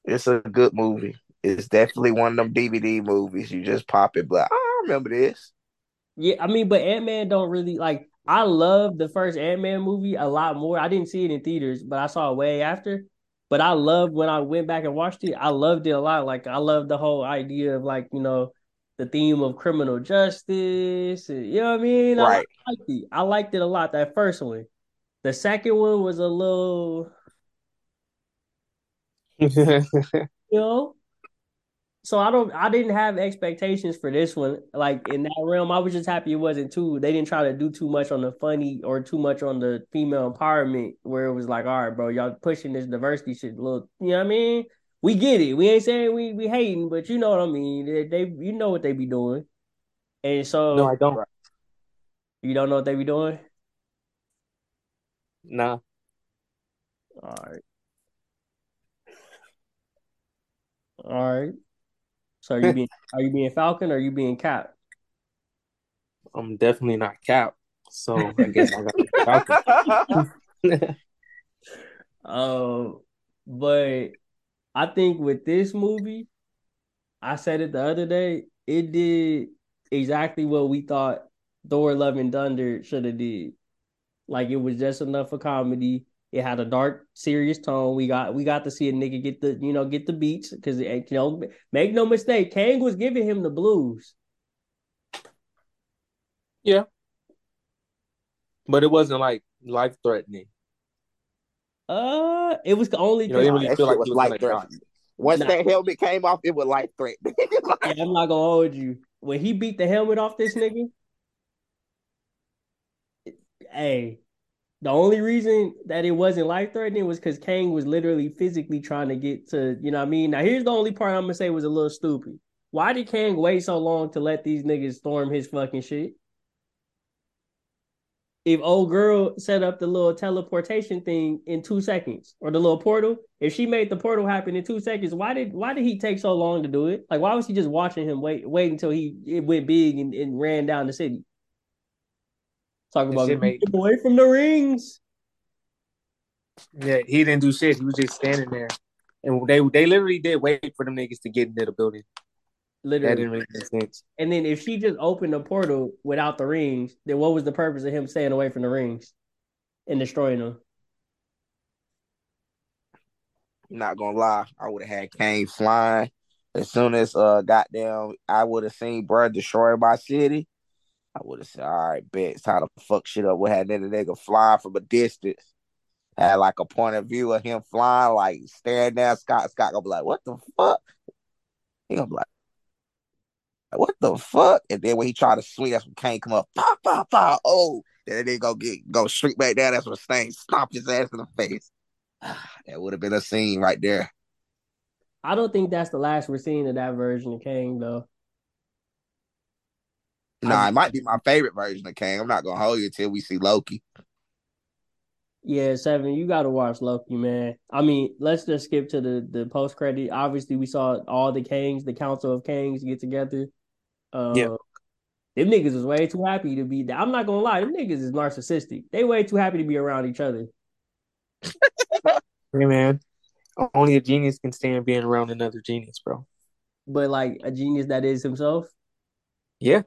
It's a good movie. It's definitely one of them DVD movies. You just pop it, but ah, I remember this. Yeah, I mean, but Ant Man don't really like. I love the first Ant Man movie a lot more. I didn't see it in theaters, but I saw it way after. But I loved when I went back and watched it. I loved it a lot. Like I loved the whole idea of like you know the theme of criminal justice. and- you know what I mean? I Right. liked it. I liked it a lot. That first one. The second one was a little, you know. So I don't. I didn't have expectations for this one. Like in that realm, I was just happy it wasn't too. They didn't try to do too much on the funny or too much on the female empowerment, where it was like, all right, bro, y'all pushing this diversity shit. a Little, you know what I mean? We get it. We ain't saying we we hating, but you know what I mean. They, they you know what they be doing, and so no, I don't. you don't know what they be doing. Nah. All right. All right. So are you being are you being Falcon or are you being Cap? I'm definitely not Cap. So I guess I got Falcon. Um, but I think with this movie, I said it the other day, it did exactly what we thought Thor Love and Thunder should have did. Like it was just enough for comedy. It had a dark, serious tone. We got we got to see a nigga get the you know get the beats because you know make no mistake, Kang was giving him the blues. yeah. But it wasn't like life threatening. Uh, it was the only You know, it because really feel like was he was life threatening. Once Nah. that helmet came off, it was life threatening. Yeah, I'm not gonna hold you. When he beat the helmet off this nigga, hey, the only reason that it wasn't life threatening was because Kang was literally physically trying to get to, you know what I mean? Now here's the only part I'm gonna say was a little stupid. Why did Kang wait so long to let these niggas storm his fucking shit? If old girl set up the little teleportation thing in two seconds or the little portal, if she made the portal happen in two seconds, why did why did he take so long to do it? Like why was he just watching him wait wait until he it went big and, and ran down the city? Talking about shit made- away from the rings. Yeah, he didn't do shit. He was just standing there, and they they literally did wait for them niggas to get into the building. That Literally. didn't make sense. And then if she just opened the portal without the rings, then what was the purpose of him staying away from the rings and destroying them? Not gonna lie, I would have had Kang flying as soon as uh goddamn I would have seen bruh destroy my city. I would have said, all right, bet it's time to fuck shit up. We had that nigga flying from a distance. Had like a point of view of him flying, like staring down Scott. Scott gonna be like, what the fuck? He gonna be like, what the fuck? And then when he tried to swing, that's when Kang come up, pop, pop, pop. Oh, then they go get go straight back down. That's when Stain stomp his ass in the face. that would have been a scene right there. I don't think that's the last we're seeing of that version of Kang, though. Nah, it might be my favorite version of Kang. I'm not gonna hold you until we see Loki. Yeah, seven. You got to watch Loki, man. I mean, let's just skip to the the post credit. Obviously, we saw all the Kangs, the Council of Kangs, get together. Uh, Yeah. them niggas is way too happy to be. I'm not gonna lie, them niggas is narcissistic. They way too happy to be around each other. Hey man, only a genius can stand being around another genius, bro. But like a genius that is himself. Yeah.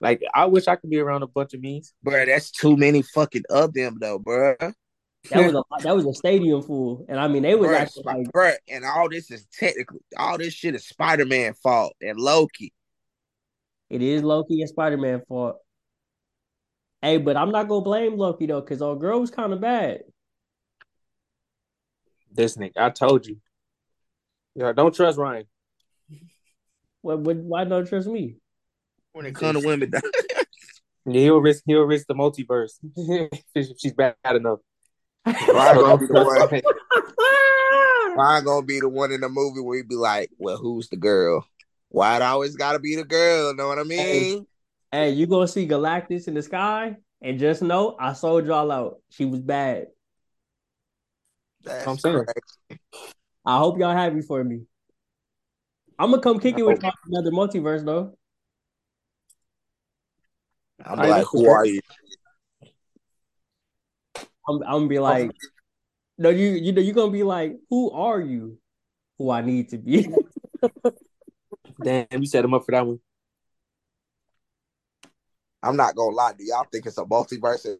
Like I wish I could be around a bunch of me's. Bruh, that's too many fucking of them though, bruh. That was a that was a stadium full, and I mean they was Bruh, actually like bruh, and all this is technically all this shit is Spider Man fault and Loki. It is Loki and Spider Man fault. Hey, but I'm not gonna blame Loki though, because our girl was kind of bad. This nigga, I told you. Yeah, don't trust Ryan. What? what why don't you trust me? When it comes to women, Yeah, he'll risk he'll risk the multiverse if she's bad enough. Ryan gonna be the one. Ryan gonna be the one in the movie where he'd be like, "Well, who's the girl? Why it always gotta be the girl?" Know what I mean? Hey, you gonna see Galactus in the sky, and just know I sold y'all out. She was bad. That's I'm saying. crazy. I hope y'all happy for me. I'm gonna come kick it with another multiverse though. I'm Hey, like, "Who are you?" I'm, I'm gonna be like, no, you you know you're gonna be like, who are you? Who I need to be. Damn, you set him up for that one. I'm not gonna lie. Do y'all think it's a multiverse in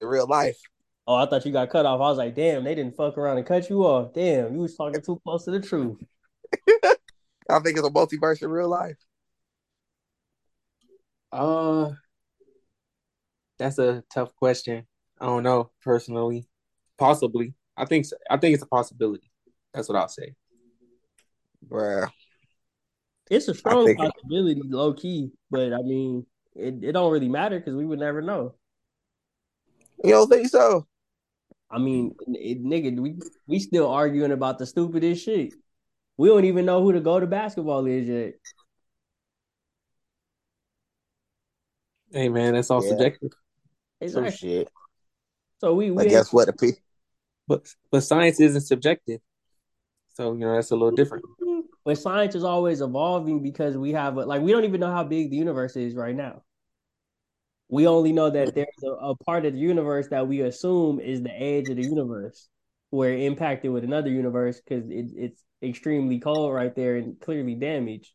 in real life? oh, I thought you got cut off. I was like, damn, they didn't fuck around and cut you off. Damn, you was talking too close to the truth. Y'all think it's a multiverse in real life? Uh that's a tough question. I don't know personally. Possibly. I think so. I think it's a possibility. That's what I'll say. Bruh. It's a strong think it- possibility, low key, but I mean, it, it don't really matter because we would never know. You don't think so? I mean, it, nigga, we we still arguing about the stupidest shit. We don't even know who the go to basketball is yet. Hey man, that's all Yeah. subjective. Some Exactly. shit. So we But we guess what? The pe- But but science isn't subjective. So you know that's a little different. But science is always evolving because we have a, like we don't even know how big the universe is right now. We only know that there's a, a part of the universe that we assume is the edge of the universe, where impacted with another universe because it, it's extremely cold right there and clearly damaged.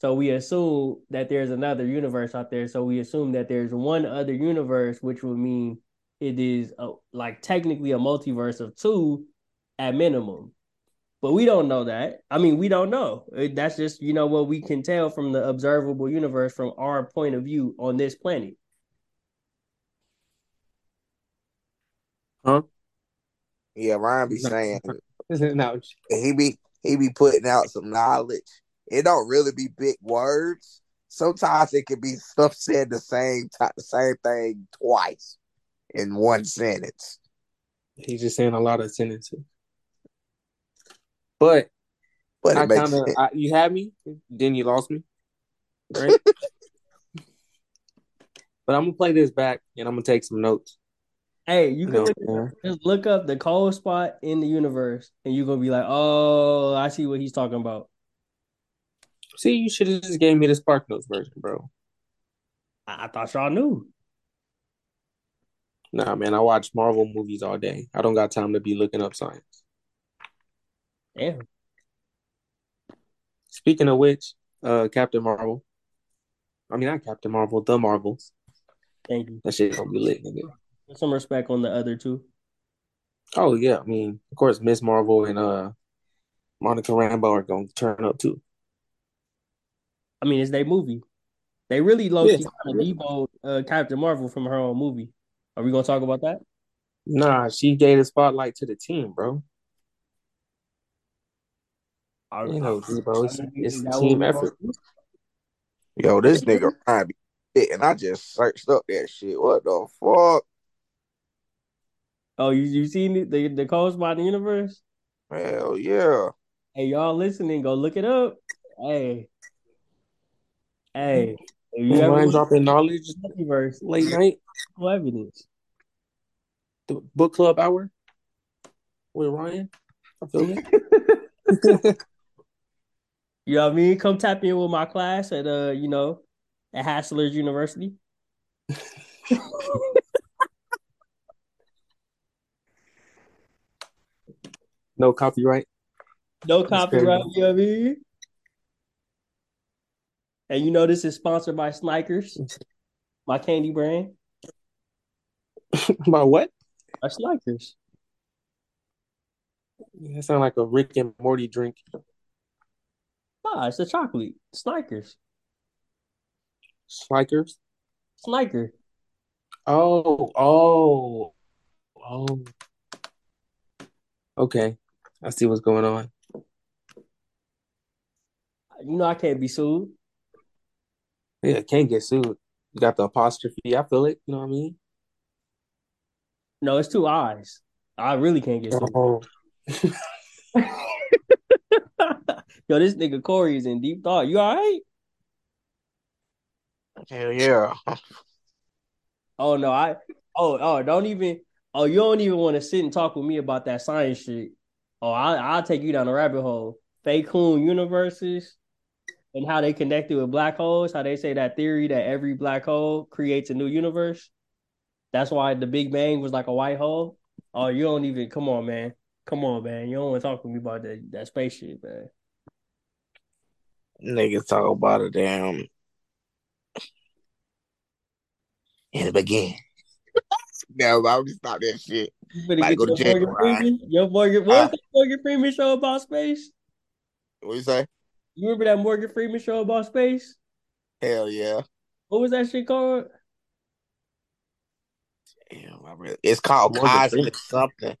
So we assume that there's another universe out there. So we assume that there's one other universe, which would mean it is a, like technically a multiverse of two at minimum. But we don't know that. I mean, we don't know. Uh, that's just you know what we can tell from the observable universe from our point of view on this planet. Huh? yeah, Ryan be saying no, he be he be putting out some knowledge. It don't really be big words. Sometimes it can be stuff said the same time, the same thing twice in one sentence. he's just saying a lot of sentences. But But it I makes kind of sense. you had me, then you lost me, right? but I'm gonna play this back and I'm gonna take some notes. Hey, you You can know, look, just look up the cold spot in the universe, and you're gonna be like, "Oh, I see what he's talking about." See, you should have just gave me the Spark Notes version, bro. I, I thought y'all knew. Nah, man, I watch Marvel movies all day. I don't got time to be looking up science. Damn. Speaking of which, uh, Captain Marvel. I mean, not Captain Marvel, the Marvels. Thank you. That shit gonna be lit, nigga. Some respect on the other two. Oh yeah, I mean, of course, Miss Marvel and uh, Monica Rambeau are gonna turn up too. I mean, it's their movie. They really low Yeah. key kind of debo uh, Captain Marvel from her own movie. Are we gonna talk about that? Nah, she gave the spotlight to the team, bro. Are- You know, Debo, it's, it's a team effort. Yo, this nigga Ryan be shit, and I just searched up that shit. What the fuck? Oh, you you seen it? The the codes by the universe? Hell yeah. Hey, y'all listening? Go look it up. Hey, hey, if you ever Ryan look dropping knowledge the universe, late night, no evidence. the book club hour with Ryan. I feel it. You know what I mean? Come tap in with my class at uh, you know, at Hassler's University. no copyright. No copyright, you know what I mean? And you know this is sponsored by Snikers, my candy brand. About what? By Snikers. That sounds like a Rick and Morty drink. Nah, it's the chocolate. Snikers. Slikers. Sniker. Oh, oh, oh. Okay, I see what's going on. You know I can't be sued. Yeah, I can't get sued. You got the apostrophe. I feel it. You know what I mean? No, it's two eyes. I really can't get sued. Oh, Yo, this nigga Corey is in deep thought. You all right? Hell yeah. Oh no, I oh oh don't even oh you don't even want to sit and talk with me about that science shit. Oh, I I'll take you down the rabbit hole. Fake coon universes and how they connected with black holes, how they say that theory that every black hole creates a new universe. That's why the Big Bang was like a white hole. Oh, you don't even come on, man. Come on, man. You don't want to talk with me about that that space shit, man. Niggas talk about a damn in the beginning. no, I'm just stop that shit. You go to jail, Morgan. Freeman. Your Morgan, what was uh. that Morgan Freeman show about space? What you say? You remember that Morgan Freeman show about space? Hell yeah. What was that shit called? Damn, I really, it's called Morgan Cosmic something.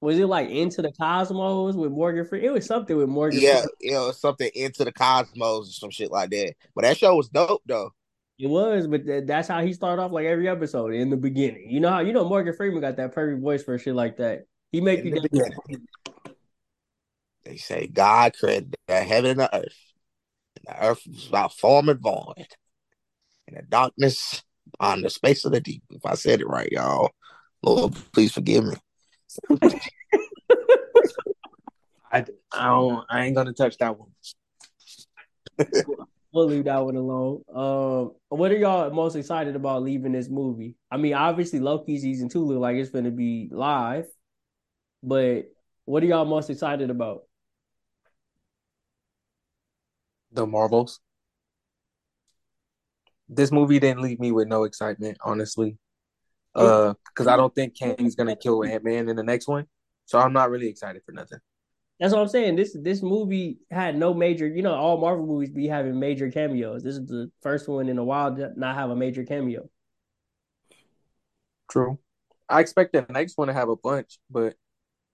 Was it like Into the Cosmos with Morgan Freeman? It was something with Morgan Freeman. Yeah, Freeman. you know, something into the cosmos or some shit like that. But that show was dope though. It was, but th- that's how he started off like every episode in the beginning. You know how you know Morgan Freeman got that perfect voice for shit like that. He make In you the. They say God created the heaven and the earth. And the earth was about form and void. And the darkness on the space of the deep. If I said it right, y'all. Lord, please forgive me. I, I don't. I ain't gonna touch that one. We'll leave that one alone. Um, what are y'all most excited about leaving this movie? I mean, obviously Loki season two look like it's gonna be live, but what are y'all most excited about? The Marvels. This movie didn't leave me with no excitement, honestly. Uh, because I don't think Kang's gonna kill Ant Man in the next one, so I'm not really excited for nothing. That's what I'm saying. This this movie had no major. You know, all Marvel movies be having major cameos. This is the first one in a while to not have a major cameo. True. I expect the next one to have a bunch, but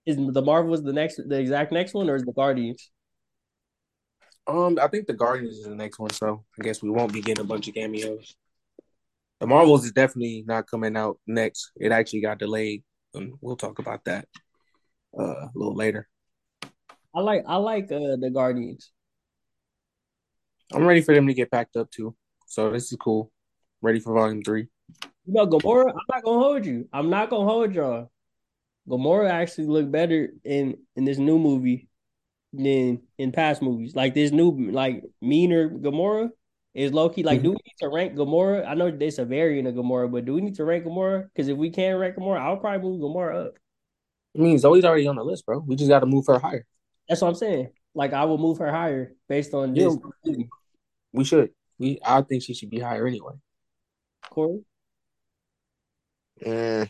Is the Marvels the next, the exact next one, or is the Guardians? um, I think the Guardians is the next one, so I guess we won't be getting a bunch of cameos. The Marvels is definitely not coming out next. It actually got delayed, and we'll talk about that uh, a little later. I like I like uh, the Guardians. I'm ready for them to get packed up too, so this is cool. Ready for Volume Three. You know, Gamora. I'm not gonna hold you. I'm not gonna hold y'all. Gamora actually looked better in in this new movie than in past movies. Like this new, like meaner Gamora is low key like, mm-hmm. do we need to rank Gamora? I know there's a variant of Gamora, but do we need to rank Gamora? Because if we can't rank Gamora, I'll probably move Gamora up. I mean, Zoe's already on the list, bro. We just got to move her higher. That's what I'm saying. Like, I will move her higher based on this. Yeah, we should. We, I think she should be higher anyway. Corey. Mm,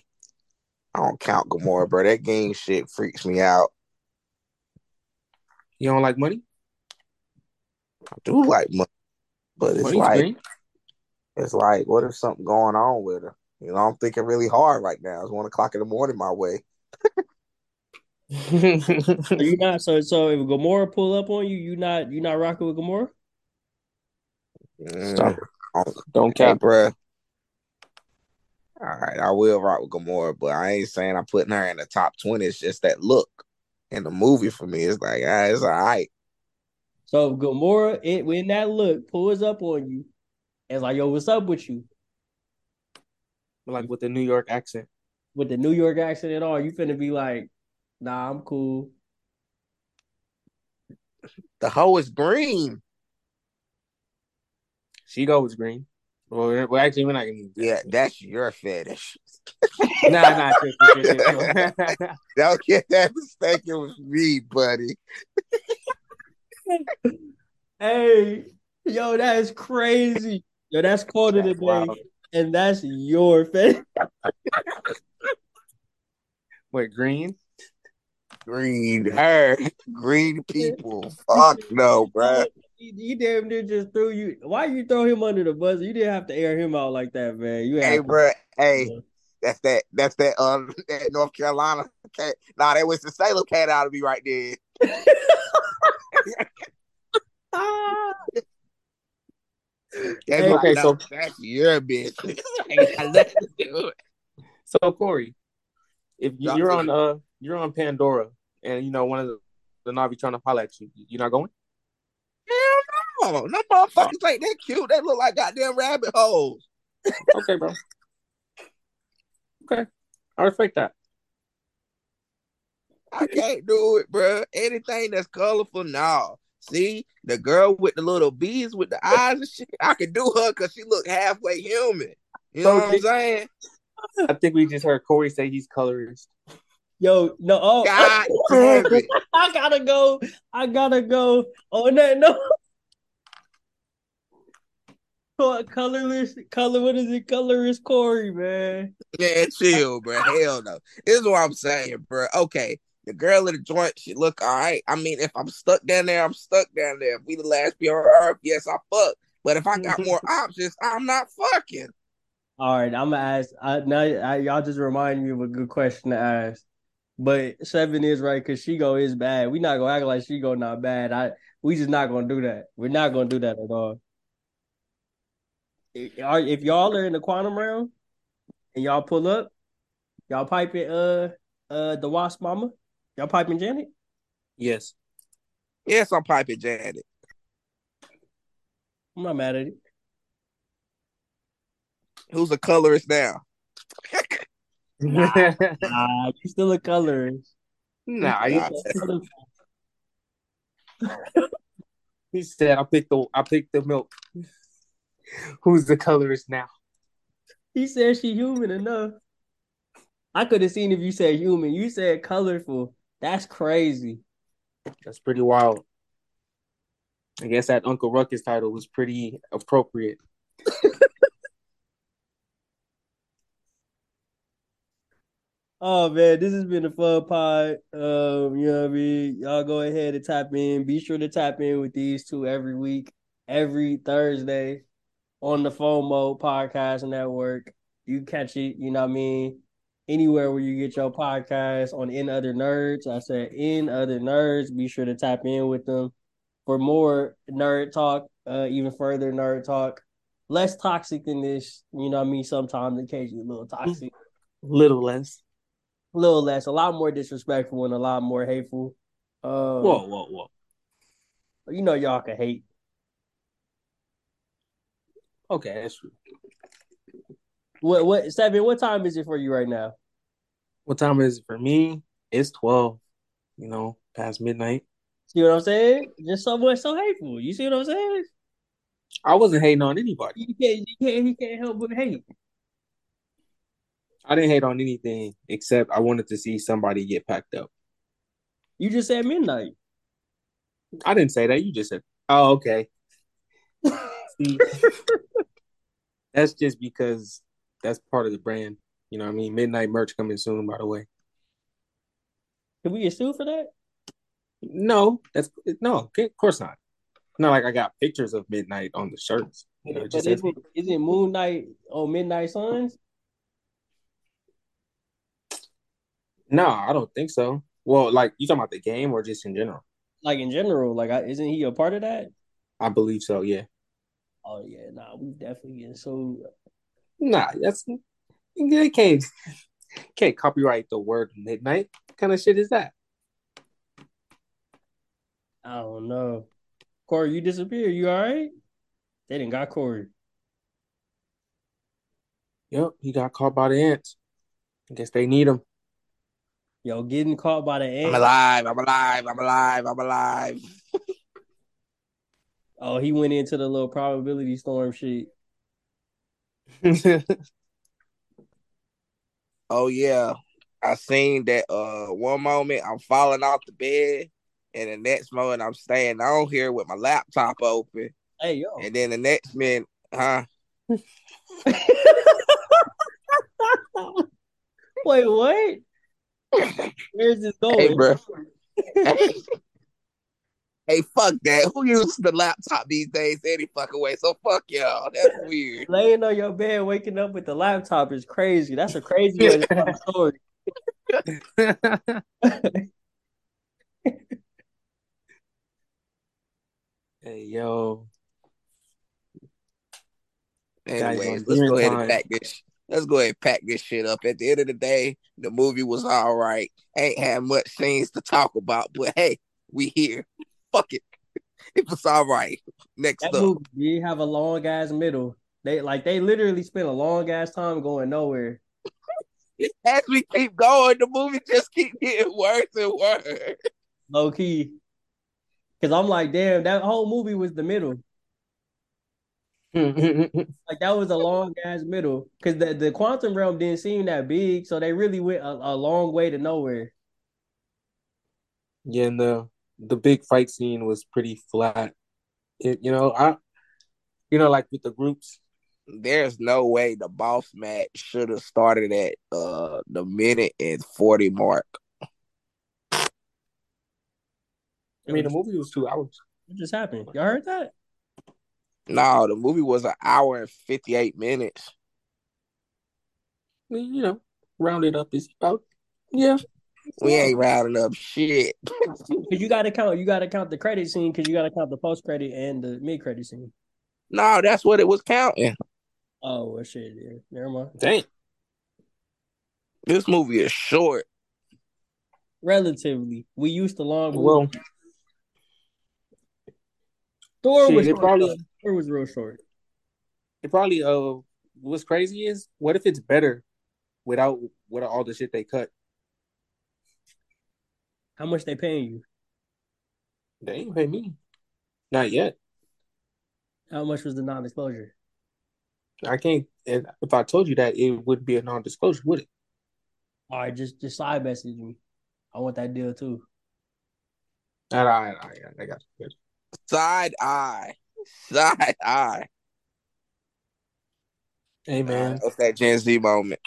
I don't count Gamora, bro. That game shit freaks me out. You don't like money? I do like money, but it's like green. it's like, what if something going on with her? You know, I'm thinking really hard right now. It's one o'clock in the morning my way. you not so so if Gamora pull up on you, you not you not rocking with Gamora? Mm, don't count, bro. All right, I will rock with Gamora, but I ain't saying I'm putting her in the top twenty. It's just that look in the movie for me. It's like ah, it's all right. So Gamora, it, when that look pulls up on you, it's like, yo, what's up with you? Like with the New York accent. With the New York accent and all, you finna be like, nah, I'm cool. The hoe is green. She goes green. Well, well, actually, we're not gonna. Yeah, that's your fetish. nah, nah. Don't get that mistaken with me, buddy. hey, yo, that is crazy. Yo, that's quote of the day, and that's your face. Wait, green? Green her, green people. Fuck no, bro. You damn near just threw you. Why you throw him under the bus? You didn't have to air him out like that, man. You hey, bro. Hey, that's that. That's that. Um, that North Carolina cat. Nah, that was the Salem cat out of me right there. Hey, okay, so that's your business. so Corey, if you're on uh you're on Pandora and you know one of the, the Na'vi trying to holler at you, you're not going? Hell no. No motherfuckers ain't that cute. They look like goddamn rabbit holes. okay, bro. Okay. I respect that. I can't do it, bro. Anything that's colorful, no. See the girl with the little bees with the eyes and shit. I can do her because she look halfway human. You know what I'm saying? I think we just heard Corey say he's colorist. Yo, no, oh, God oh, I gotta go. I gotta go. On that note, colorless, color. What is it? Colorless Corey, man. Yeah, chill, bro. Hell no. This is what I'm saying, bro. Okay, the girl in the joint, she look all right. I mean, if I'm stuck down there, I'm stuck down there. If we the last be on earth, yes, I fuck. But if I got more options, I'm not fucking. All right, I'm gonna ask. I, now I, y'all just remind me of a good question to ask. But Sevon is right because Shego is bad. We not gonna act like Shego not bad. I we just not gonna do that. We're not gonna do that at all. If y'all are in the quantum realm and y'all pull up, y'all pipe it. Uh, uh, the wasp mama. Y'all piping Janet? Yes. Yes, I'm piping Janet. I'm not mad at it. Who's a colorist now? nah, nah, you still a colorist. Nah, you he said, "I picked the I picked the milk." Who's the colorist now? He said she human enough. I could have seen if you said human. You said colorful. That's crazy. That's pretty wild. I guess that Uncle Ruckus title was pretty appropriate. oh man, this has been a fun pod. Um, you know what I mean? Y'all go ahead and tap in. Be sure to tap in with these two every week, every Thursday on the FOMO Podcast Network. You catch it, you know what I mean? Anywhere where you get your podcast on In Other Nerds. I said In Other Nerds. Be sure to tap in with them for more nerd talk, uh, even further nerd talk. Less toxic than this, you know I mean? Sometimes occasionally a little toxic. Little less. A little less. A lot more disrespectful and a lot more hateful. Uh, whoa, whoa, whoa. You know y'all can hate. Okay, that's true. What what Sevon? What time is it for you right now? What time is it for me? It's twelve. You know, past midnight. See what I'm saying? Just someone so hateful. You see what I'm saying? I wasn't hating on anybody. You can't, you can't, he can't help but hate. I didn't hate on anything except I wanted to see somebody get packed up. You just said midnight. I didn't say that. You just said, "Oh, okay." see, that's just because that's part of the brand. You know what I mean? Midnight merch coming soon, by the way. Can we get sued for that? No, that's no, of course not. Not like I got pictures of midnight on the shirts. You know, it But just isn't, isn't Moon Knight on Midnight Suns? no, I don't think so. Well, like you talking about the game or just in general? Like in general, like I, isn't he a part of that? I believe so. Yeah. Oh yeah, nah, we definitely getting sued. Nah, that's they can't can't copyright the word midnight. What kind of shit is that? I don't know. Corey, you disappeared. You all right? They didn't got Corey. Yep, he got caught by the ants. I guess they need him. Yo, getting caught by the ants. I'm alive. I'm alive. I'm alive. I'm alive. Oh, he went into the little probability storm shit. Oh yeah. I seen that uh one moment I'm falling off the bed and the next moment I'm staying on here with my laptop open. Hey yo. And then the next minute, huh? Wait, what? Where's this going? Hey, bro. Hey, fuck that. Who uses the laptop these days any fucking way? So fuck y'all. That's weird. Laying on your bed, waking up with the laptop is crazy. That's a crazy way to tell a story. hey yo, Anyways, let's go ahead and pack this. Let's go ahead and pack this shit up. At the end of the day, the movie was all right. Ain't had much scenes to talk about, but hey, we here. Fuck it. It was all right. Next That up. movie did have a long ass middle. They like they literally spent a long ass time going nowhere. As we keep going, the movie just keep getting worse and worse. Low key. Cause I'm like, damn, that whole movie was the middle. Like that was a long ass middle. Cause the, the quantum realm didn't seem that big, so they really went a, a long way to nowhere. yeah, and the the big fight scene was pretty flat. It, you know, I, you know, like with the groups. There's no way the boss match should have started at uh the minute and 40 mark. I mean, the movie was two hours. What just happened? Y'all heard that? No, the movie was an hour and 58 minutes. I mean, you know, rounded up is about yeah. We ain't rounding up shit. Cause you gotta count, you gotta count the credit scene, cause you gotta count the post credit and the mid credit scene. No, that's what it was counting. Oh well shit, yeah. Never mind. Dang. This movie is short. Relatively. We used to long movies. Well, Thor shit, was it short, probably- though. Thor was real short. it probably uh what's crazy is what if it's better without without all the shit they cut? How much they paying you? They ain't pay me. Not yet. How much was the non-disclosure? I can't. If I told you that, it would be a non-disclosure, would it? All right, just just side message me. I want that deal too. All right, all right, I got you. Side eye. Side eye. Hey man, What's that Gen Z moment?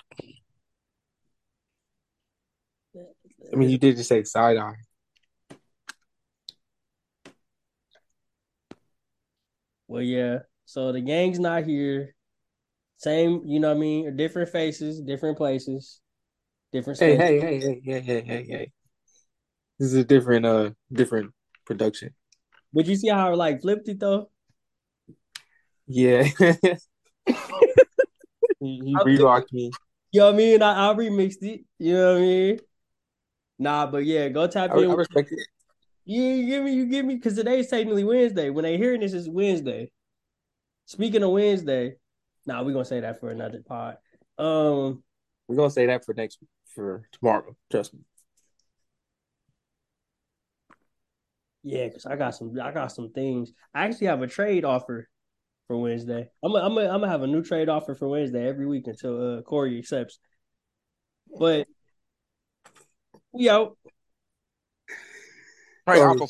I mean, you did just say side eye. Well, yeah. So the gang's not here. Same, you know what I mean? Different faces, different places, different Hey, hey, hey, hey, hey, hey, hey, hey. This is a different, uh, different production. But you see how I like flipped it though? Yeah. he he re-rocked me. You know what I mean? I, I remixed it. You know what I mean? Nah, but yeah, go tap I, in. I respect it. You, you give me, you give me, because today's technically Wednesday. When they hearing this, is Wednesday. Speaking of Wednesday, nah, we're gonna say that for another pod. Um, We're gonna say that for next for tomorrow. Trust me. yeah, because I got some, I got some things. I actually have a trade offer for Wednesday. I'm gonna I'm gonna I'm gonna have a new trade offer for Wednesday every week until uh, Corey accepts. But we out. Right, Uncle